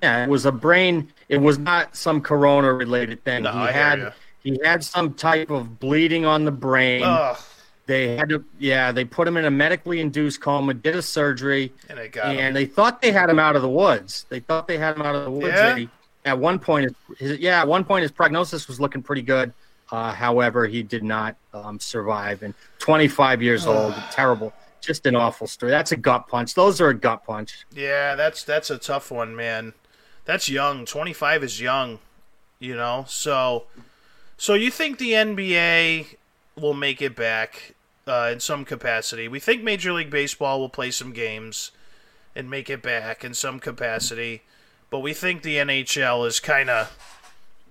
Speaker 2: Yeah, it was a brain. It was not some corona related thing.
Speaker 1: No,
Speaker 2: he
Speaker 1: I
Speaker 2: had he had some type of bleeding on the brain.
Speaker 1: Ugh.
Speaker 2: They had to yeah, they put him in a medically induced coma, did a surgery,
Speaker 1: And got
Speaker 2: and they thought they had him out of the woods. They thought they had him out of the woods.
Speaker 1: Yeah?
Speaker 2: At one point, his, yeah, at one point his prognosis was looking pretty good. Uh, however, he did not um, survive. And 25 years old, terrible, just an awful story. That's a gut punch. Those are a gut punch.
Speaker 1: Yeah, that's that's a tough one, man. That's young. Twenty five is young, you know. So, so you think the NBA will make it back uh, in some capacity? We think Major League Baseball will play some games and make it back in some capacity, but we think the NHL is kind of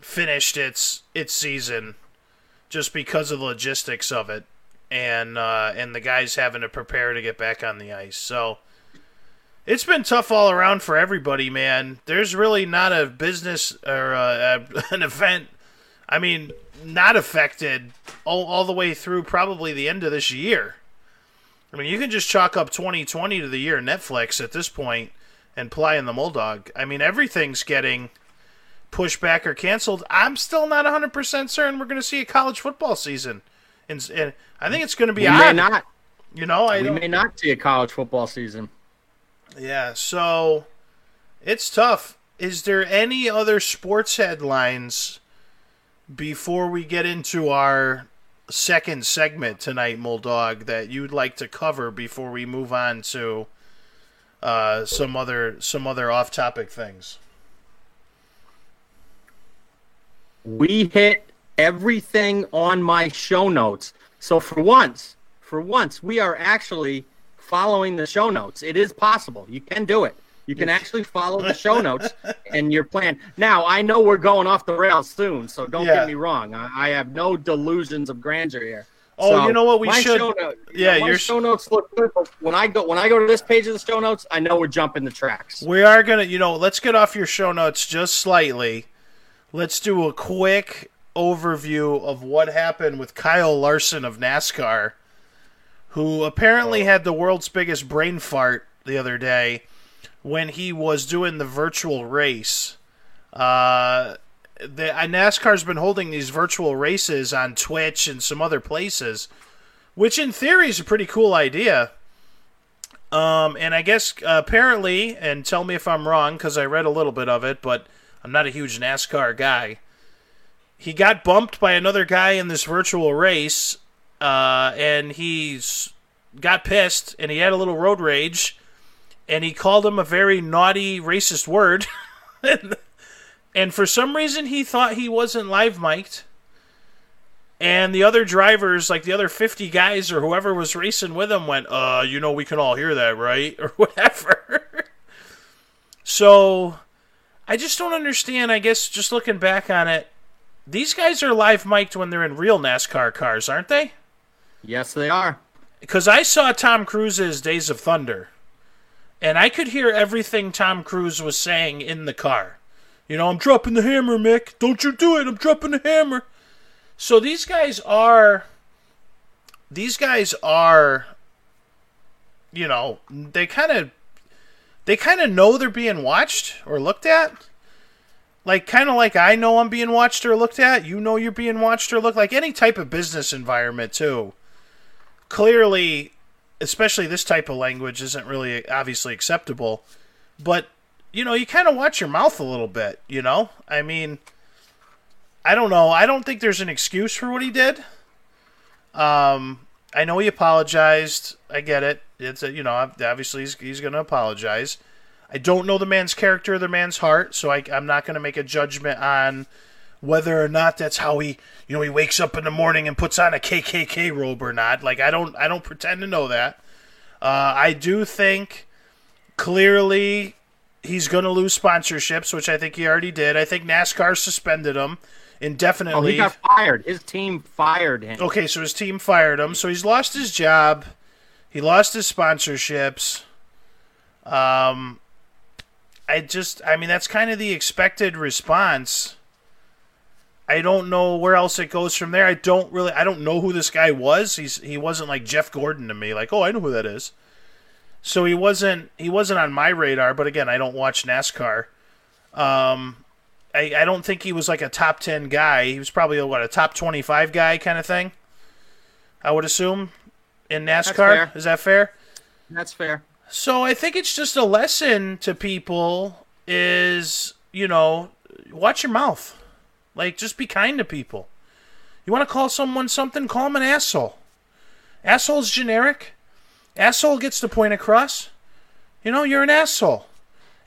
Speaker 1: finished its its season just because of the logistics of it and uh, and the guys having to prepare to get back on the ice. So. It's been tough all around for everybody, man. There's really not a business or uh, an event. I mean, not affected all, all the way through probably the end of this year. I mean, you can just chalk up 2020 to the year Netflix at this point and play in the Mulldawg. I mean, everything's getting pushed back or canceled. I'm still not 100% certain we're going to see a college football season. And, and I think it's going to be
Speaker 2: We
Speaker 1: odd.
Speaker 2: may not.
Speaker 1: You know, I
Speaker 2: We may not see a college football season.
Speaker 1: Yeah, so it's tough. Is there any other sports headlines before we get into our second segment tonight, Mulldawg, that you'd like to cover before we move on to uh, some other some other off topic things?
Speaker 2: We hit everything on my show notes. So for once, for once, we are actually following the show notes. It is possible. You can do it. You can actually follow the show notes and your plan. Now, I know we're going off the rails soon, so don't
Speaker 1: Yeah.
Speaker 2: get me wrong. I, I have no delusions of grandeur here.
Speaker 1: Oh,
Speaker 2: So,
Speaker 1: you know what we should-
Speaker 2: show note-
Speaker 1: Yeah, your-
Speaker 2: show notes look good. But when I go when I go to this page of the show notes, I know we're jumping the tracks.
Speaker 1: We are gonna, you know, let's get off your show notes just slightly. Let's do a quick overview of what happened with Kyle Larson of NASCAR, who apparently had the world's biggest brain fart the other day when he was doing the virtual race. Uh, the uh, NASCAR's been holding these virtual races on Twitch and some other places, which in theory is a pretty cool idea. Um, and I guess uh, apparently, and tell me if I'm wrong because I read a little bit of it, but I'm not a huge NASCAR guy. He got bumped by another guy in this virtual race, uh, and he's got pissed, and he had a little road rage, and he called him a very naughty, racist word. and, for some reason, he thought he wasn't live mic'd. And the other drivers, like the other 50 guys or whoever was racing with him, went, uh, you know, we can all hear that, right? Or whatever. so I just don't understand. I guess just looking back on it, these guys are live mic'd when they're in real NASCAR cars, aren't they?
Speaker 2: Yes, they are.
Speaker 1: Because I saw Tom Cruise's Days of Thunder, and I could hear everything Tom Cruise was saying in the car. You know, I'm dropping the hammer, Mick. Don't you do it. I'm dropping the hammer. So these guys are. These guys are. You know, they kind of. They kind of know they're being watched or looked at. Like kind of like I know I'm being watched or looked at, you know you're being watched or looked like any type of business environment too. Clearly, especially this type of language isn't really obviously acceptable, but you know, you kind of watch your mouth a little bit, you know? I mean, I don't know. I don't think there's an excuse for what he did. Um, I know he apologized. I get it. It's a, you know, obviously he's, he's going to apologize. I don't know the man's character, or the man's heart, so I, I'm not going to make a judgment on whether or not that's how he, you know, he wakes up in the morning and puts on a KKK robe or not. Like I don't, I don't pretend to know that. Uh, I do think clearly he's going to lose sponsorships, which I think he already did. I think NASCAR suspended him indefinitely. Oh,
Speaker 2: he got fired. His team fired him.
Speaker 1: Okay, so his team fired him. So he's lost his job. He lost his sponsorships. Um, I just, I mean, that's kind of the expected response. I don't know where else it goes from there. I don't really, I don't know who this guy was. He's he wasn't like Jeff Gordon to me. Like, oh, I know who that is. So he wasn't he wasn't on my radar. But again, I don't watch NASCAR. Um, I, I don't think he was like a top 10 guy. He was probably a, what a top 25 guy kind of thing. I would assume in NASCAR. Is that fair?
Speaker 2: That's fair.
Speaker 1: So I think it's just a lesson to people is, you know, watch your mouth. Like just be kind to people. You want to call someone something, call them an asshole. Asshole's generic. Asshole gets the point across. You know, you're an asshole.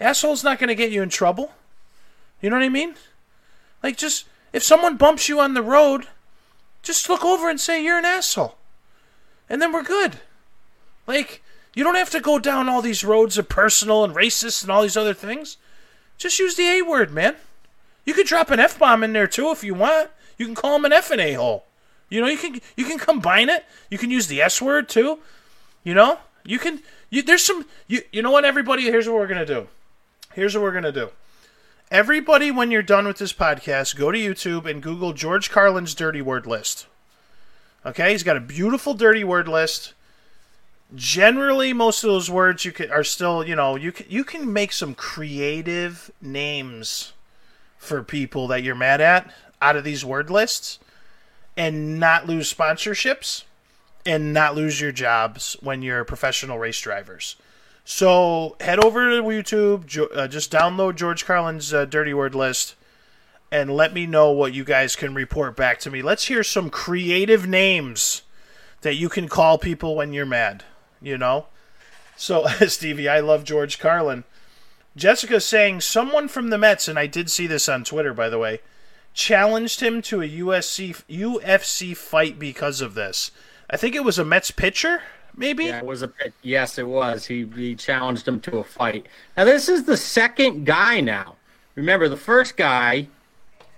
Speaker 1: Asshole's not going to get you in trouble. You know what I mean? Like, just if someone bumps you on the road, just look over and say you're an asshole, and then we're good. Like, you don't have to go down all these roads of personal and racist and all these other things. Just use the A word, man. You could drop an F bomb in there too if you want. You can call him an F and a hole. You know, you can you can combine it. You can use the S word too. You know, you can. You, there's some. You you know what? Everybody, here's what we're gonna do. Here's what we're gonna do. Everybody, when you're done with this podcast, go to YouTube and Google George Carlin's dirty word list. Okay, he's got a beautiful dirty word list. Generally, most of those words you can are still, you know, you can you can make some creative names for people that you're mad at out of these word lists and not lose sponsorships and not lose your jobs when you're professional race drivers. So head over to YouTube, uh, just download George Carlin's uh, Dirty Word list, and let me know what you guys can report back to me. Let's hear some creative names that you can call people when you're mad. You know? So, Stevie, I love George Carlin. Jessica saying someone from the Mets, and I did see this on Twitter, by the way, challenged him to a USC, UFC fight because of this. I think it was a Mets pitcher maybe?
Speaker 2: Yeah, it was a yes, it was. He he challenged him to a fight. Now this is the second guy now. Remember the first guy,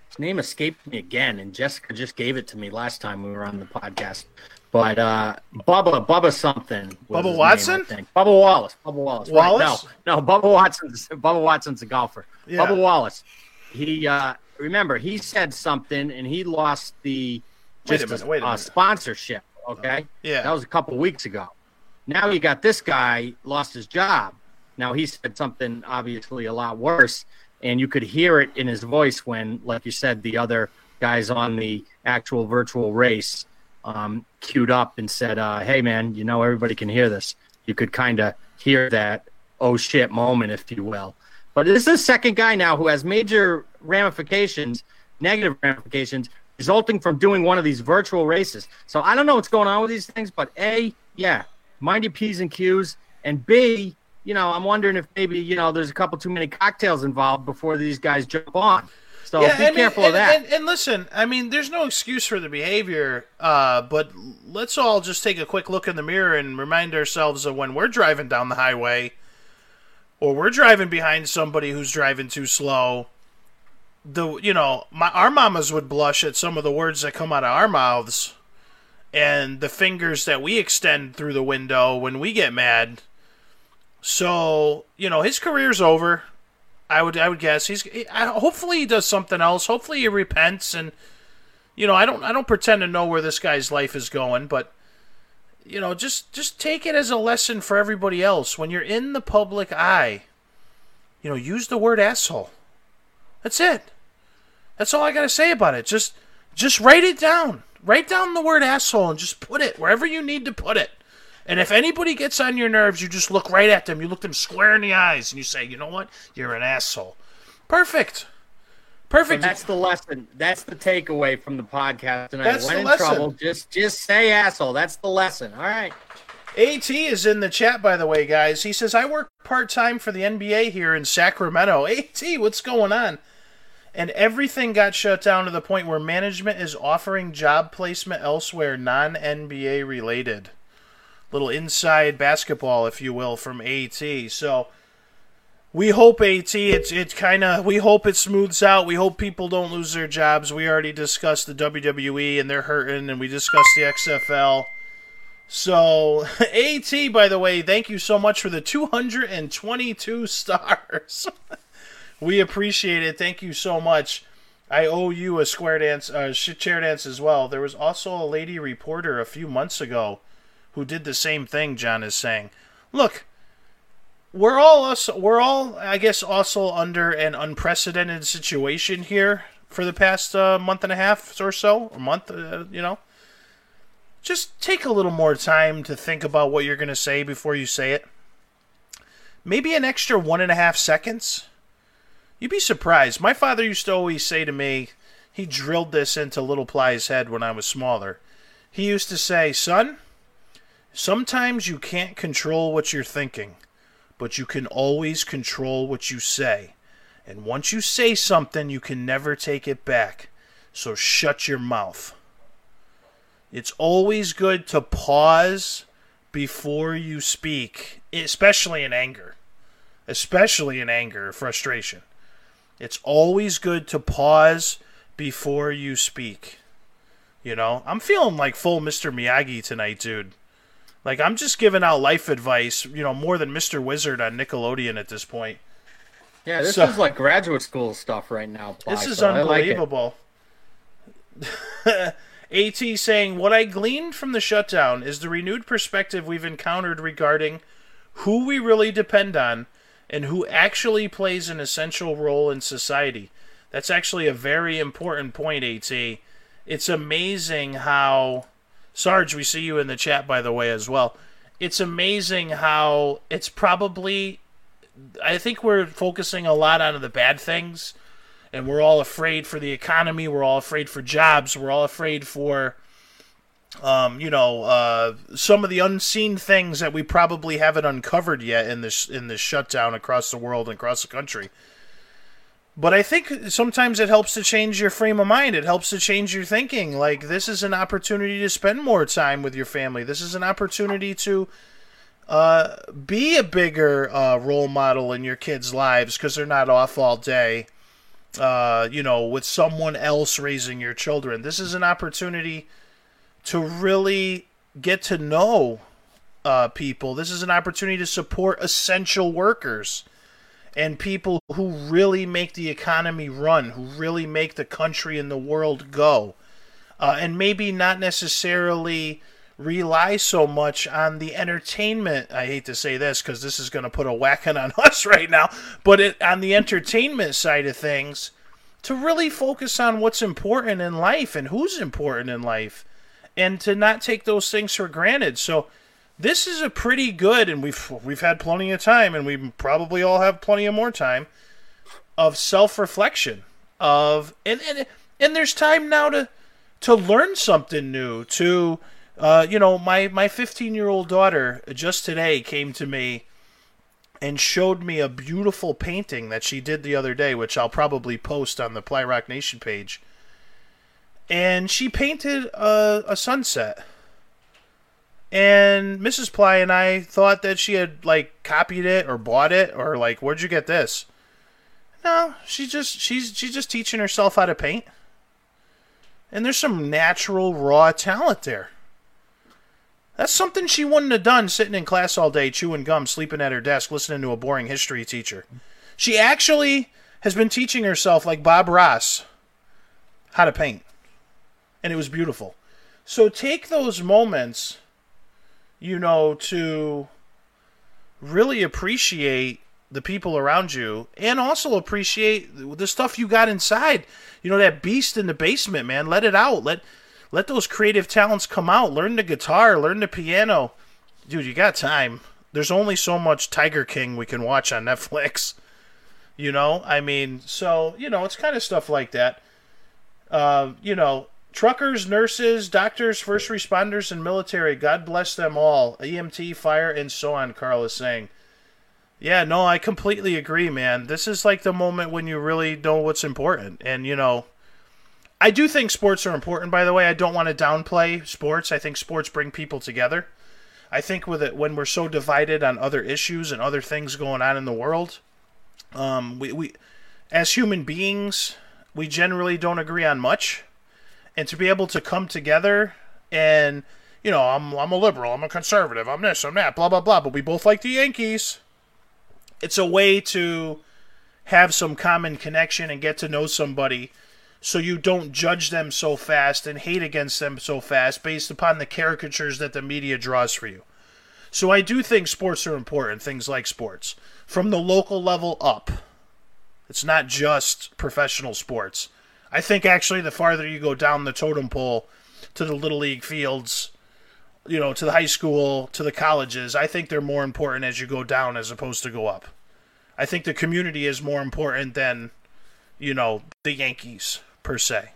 Speaker 2: his name escaped me again, and Jessica just gave it to me last time we were on the podcast. But uh Bubba Bubba something.
Speaker 1: Bubba Watson?
Speaker 2: Name, Bubba Wallace. Bubba Wallace.
Speaker 1: Wallace?
Speaker 2: Right. No, no, Bubba Watson's Bubba Watson's a golfer. Yeah. Bubba Wallace. He uh remember he said something and he lost the
Speaker 1: just wait a minute, wait a uh, minute.
Speaker 2: sponsorship Okay.
Speaker 1: Yeah.
Speaker 2: That was a couple weeks ago. Now you got this guy lost his job. Now he said something obviously a lot worse, and you could hear it in his voice when, like you said, the other guys on the actual virtual race um, queued up and said, uh, "Hey, man, you know everybody can hear this." You could kind of hear that oh shit moment, if you will. But this is the second guy now who has major ramifications, negative ramifications resulting from doing one of these virtual races. So I don't know what's going on with these things, but A, yeah, mind your P's and Q's. And B, you know, I'm wondering if maybe, you know, there's a couple too many cocktails involved before these guys jump on. So yeah, be and, careful
Speaker 1: and,
Speaker 2: of that.
Speaker 1: And, and, listen, I mean, there's no excuse for the behavior, uh, but let's all just take a quick look in the mirror and remind ourselves of when we're driving down the highway or we're driving behind somebody who's driving too slow the you know my our mamas would blush at some of the words that come out of our mouths and the fingers that we extend through the window when we get mad so you know his career's over i would i would guess he's hopefully he does something else hopefully he repents and you know i don't i don't pretend to know where this guy's life is going but you know just just take it as a lesson for everybody else when you're in the public eye you know, use the word asshole. That's it. That's all I got to say about it. Just just write it down. Write down the word asshole and just put it wherever you need to put it. And if anybody gets on your nerves, you just look right at them. You look them square in the eyes and you say, "You know what? You're an asshole." Perfect. Perfect.
Speaker 2: that's the lesson. That's the takeaway from the podcast tonight.
Speaker 1: That's
Speaker 2: when
Speaker 1: the
Speaker 2: in
Speaker 1: lesson.
Speaker 2: trouble, just just say asshole. That's the lesson. All right.
Speaker 1: AT is in the chat, by the way, guys. He says, I work part time for the NBA here in Sacramento. AT, what's going on? And everything got shut down to the point where management is offering job placement elsewhere, non NBA related. Little inside basketball, if you will, from AT. So we hope AT it's it's kind of we hope it smooths out. We hope people don't lose their jobs. We already discussed the WWE and they're hurting, and we discussed the XFL. So, AT, by the way, thank you so much for the 222 stars. we appreciate it. Thank you so much. I owe you a square dance, uh, chair dance as well. There was also a lady reporter a few months ago who did the same thing. John is saying, "Look, we're all us. We're all, I guess, also under an unprecedented situation here for the past uh, month and a half or so, or month. Uh, you know." just take a little more time to think about what you're going to say before you say it. Maybe an extra one and a half seconds. You'd be surprised. My father used to always say to me, he drilled this into little Ply's head when I was smaller. He used to say, Son, sometimes you can't control what you're thinking, but you can always control what you say. And once you say something, you can never take it back. So shut your mouth. It's always good to pause before you speak, especially in anger. Especially in anger or frustration. It's always good to pause before you speak. You know, I'm feeling like full Mr. Miyagi tonight, dude. Like, I'm just giving out life advice, you know, more than Mr. Wizard on Nickelodeon at this point.
Speaker 2: Yeah, this
Speaker 1: So-
Speaker 2: is like graduate school stuff right now. Ply,
Speaker 1: This is
Speaker 2: so I like
Speaker 1: unbelievable. AT saying, What I gleaned from the shutdown is the renewed perspective we've encountered regarding who we really depend on and who actually plays an essential role in society. That's actually a very important point, AT. It's amazing how. Sarge, we see you in the chat, by the way, as well. It's amazing how it's probably. I think we're focusing a lot on the bad things and we're all afraid for the economy. We're all afraid for jobs. We're all afraid for, um, you know, uh, some of the unseen things that we probably haven't uncovered yet in this in this shutdown across the world and across the country. But I think sometimes it helps to change your frame of mind. It helps to change your thinking. Like this is an opportunity to spend more time with your family. This is an opportunity to uh, be a bigger uh, role model in your kids' lives because they're not off all day uh, you know, with someone else raising your children. This is an opportunity to really get to know uh, people. This is an opportunity to support essential workers and people who really make the economy run, who really make the country and the world go. Uh, and maybe not necessarily rely so much on the entertainment. I hate to say this because this is going to put a whacking on us right now, but it, on the entertainment side of things, to really focus on what's important in life and who's important in life, and to not take those things for granted. So. This is a pretty good, and we've we've had plenty of time, and we probably all have plenty of more time of self reflection. Of and, and and there's time now to to learn something new. To uh, you know, my my 15 year old daughter just today came to me and showed me a beautiful painting that she did the other day, which I'll probably post on the Ply Rock Nation page. And she painted a, a sunset. And Mrs. Ply and I thought that she had like copied it or bought it or like where'd you get this? No, she just she's she's just teaching herself how to paint. And there's some natural raw talent there. That's something she wouldn't have done sitting in class all day, chewing gum, sleeping at her desk, listening to a boring history teacher. She actually has been teaching herself, like Bob Ross, how to paint. And it was beautiful. So take those moments, you know, to really appreciate the people around you and also appreciate the stuff you got inside. You know that beast in the basement, man. Let it out. Let let those creative talents come out. Learn the guitar, learn the piano. Dude, you got time. There's only so much Tiger King we can watch on Netflix. You know, I mean, so, you know, it's kind of stuff like that. Uh, you know, truckers, nurses, doctors, first responders, and military, God bless them all. EMT, fire, and so on, Carl is saying. Yeah, no, I completely agree, man. This is like the moment when you really know what's important. And, you know, I do think sports are important, by the way. I don't want to downplay sports. I think sports bring people together. I think with it, when we're so divided on other issues and other things going on in the world, um, we, we, as human beings, we generally don't agree on much. And to be able to come together and, you know, I'm, I'm a liberal, I'm a conservative, I'm this, I'm that, blah, blah, blah, but we both like the Yankees it's a way to have some common connection and get to know somebody so you don't judge them so fast and hate against them so fast based upon the caricatures that the media draws for you. So I do think sports are important, things like sports, from the local level up. It's not just professional sports. I think actually the farther you go down the totem pole to the little league fields, you know, to the high school, to the colleges, I think they're more important as you go down as opposed to go up. I think the community is more important than, you know, the Yankees per se.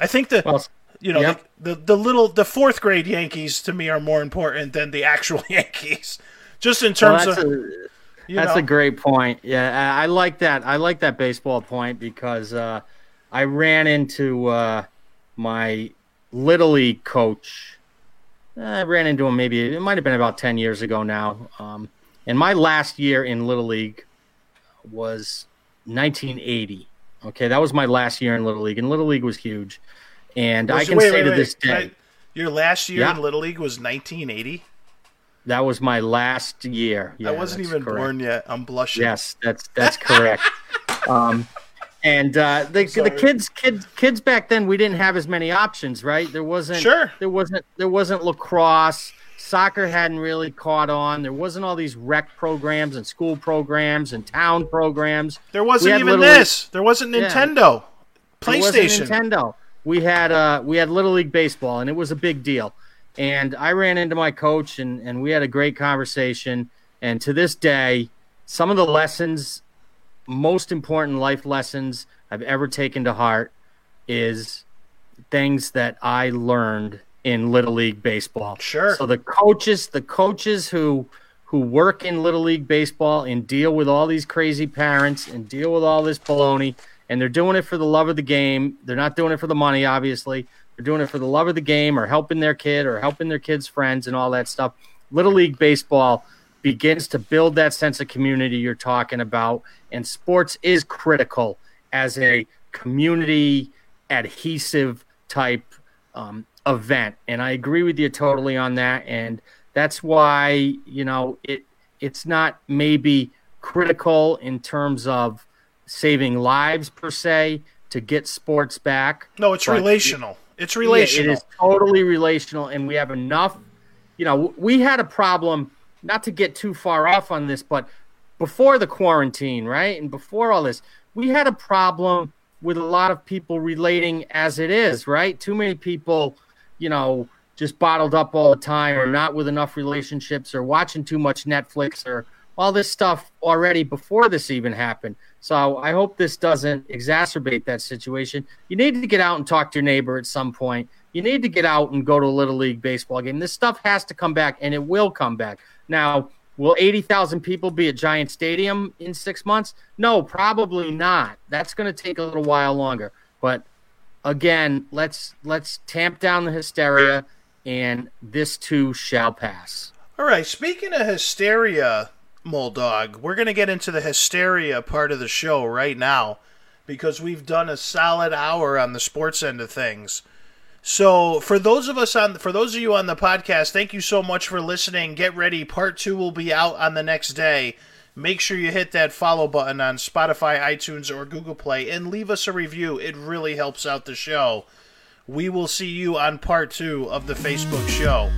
Speaker 1: I think the well, you know yep. the, the, the little the fourth grade Yankees to me are more important than the actual Yankees, just in terms well, of. A,
Speaker 2: that's know. a great point. Yeah, I like that. I like that baseball point because uh, I ran into uh, my little league coach I ran into him maybe it might have been about ten years ago now. Um, and my last year in Little League was 1980. Okay, that was my last year in Little League, and Little League was huge. And was, I can wait, say wait, to wait. this day, I,
Speaker 1: your last year yeah. in Little League was 1980.
Speaker 2: That was my last year.
Speaker 1: Yeah, I wasn't even correct. born yet. I'm blushing.
Speaker 2: Yes, that's that's correct. um, and uh, the the kids kids kids back then we didn't have as many options, right? There wasn't
Speaker 1: sure
Speaker 2: there wasn't there wasn't lacrosse. Soccer hadn't really caught on. There wasn't all these rec programs and school programs and town programs.
Speaker 1: There wasn't even this. There wasn't Nintendo, yeah, PlayStation,
Speaker 2: wasn't Nintendo. We had uh we had Little League baseball, and it was a big deal. And I ran into my coach, and and we had a great conversation. And to this day, some of the lessons most important life lessons I've ever taken to heart is things that I learned in little league baseball.
Speaker 1: Sure.
Speaker 2: So the coaches, the coaches who who work in little league baseball and deal with all these crazy parents and deal with all this baloney, and they're doing it for the love of the game. They're not doing it for the money, obviously. They're doing it for the love of the game or helping their kid or helping their kids' friends and all that stuff. Little league baseball begins to build that sense of community you're talking about. And sports is critical as a community adhesive type um, event. And I agree with you totally on that. And that's why, you know, it it's not maybe critical in terms of saving lives per se to get sports back.
Speaker 1: No, it's relational. It, it's relational.
Speaker 2: Yeah, it is totally relational. And we have enough, you know, we had a problem not to get too far off on this, but before the quarantine, right? And before all this, we had a problem with a lot of people relating as it is, right? Too many people, you know, just bottled up all the time or not with enough relationships or watching too much Netflix or all this stuff already before this even happened. So I hope this doesn't exacerbate that situation. You need to get out and talk to your neighbor at some point. You need to get out and go to a little league baseball game. This stuff has to come back and it will come back. Now, will 80,000 people be at Giant Stadium in six months? No, probably not. That's going to take a little while longer. But again, let's let's tamp down the hysteria, and this too shall pass.
Speaker 1: All right. Speaking of hysteria, Mulldawg, we're going to get into the hysteria part of the show right now because we've done a solid hour on the sports end of things. So for those of us on for those of you on the podcast, thank you so much for listening. Get ready, part two will be out on the next day. Make sure you hit that follow button on Spotify, iTunes, or Google Play and leave us a review. It really helps out the show. We will see you on part two of the Facebook show.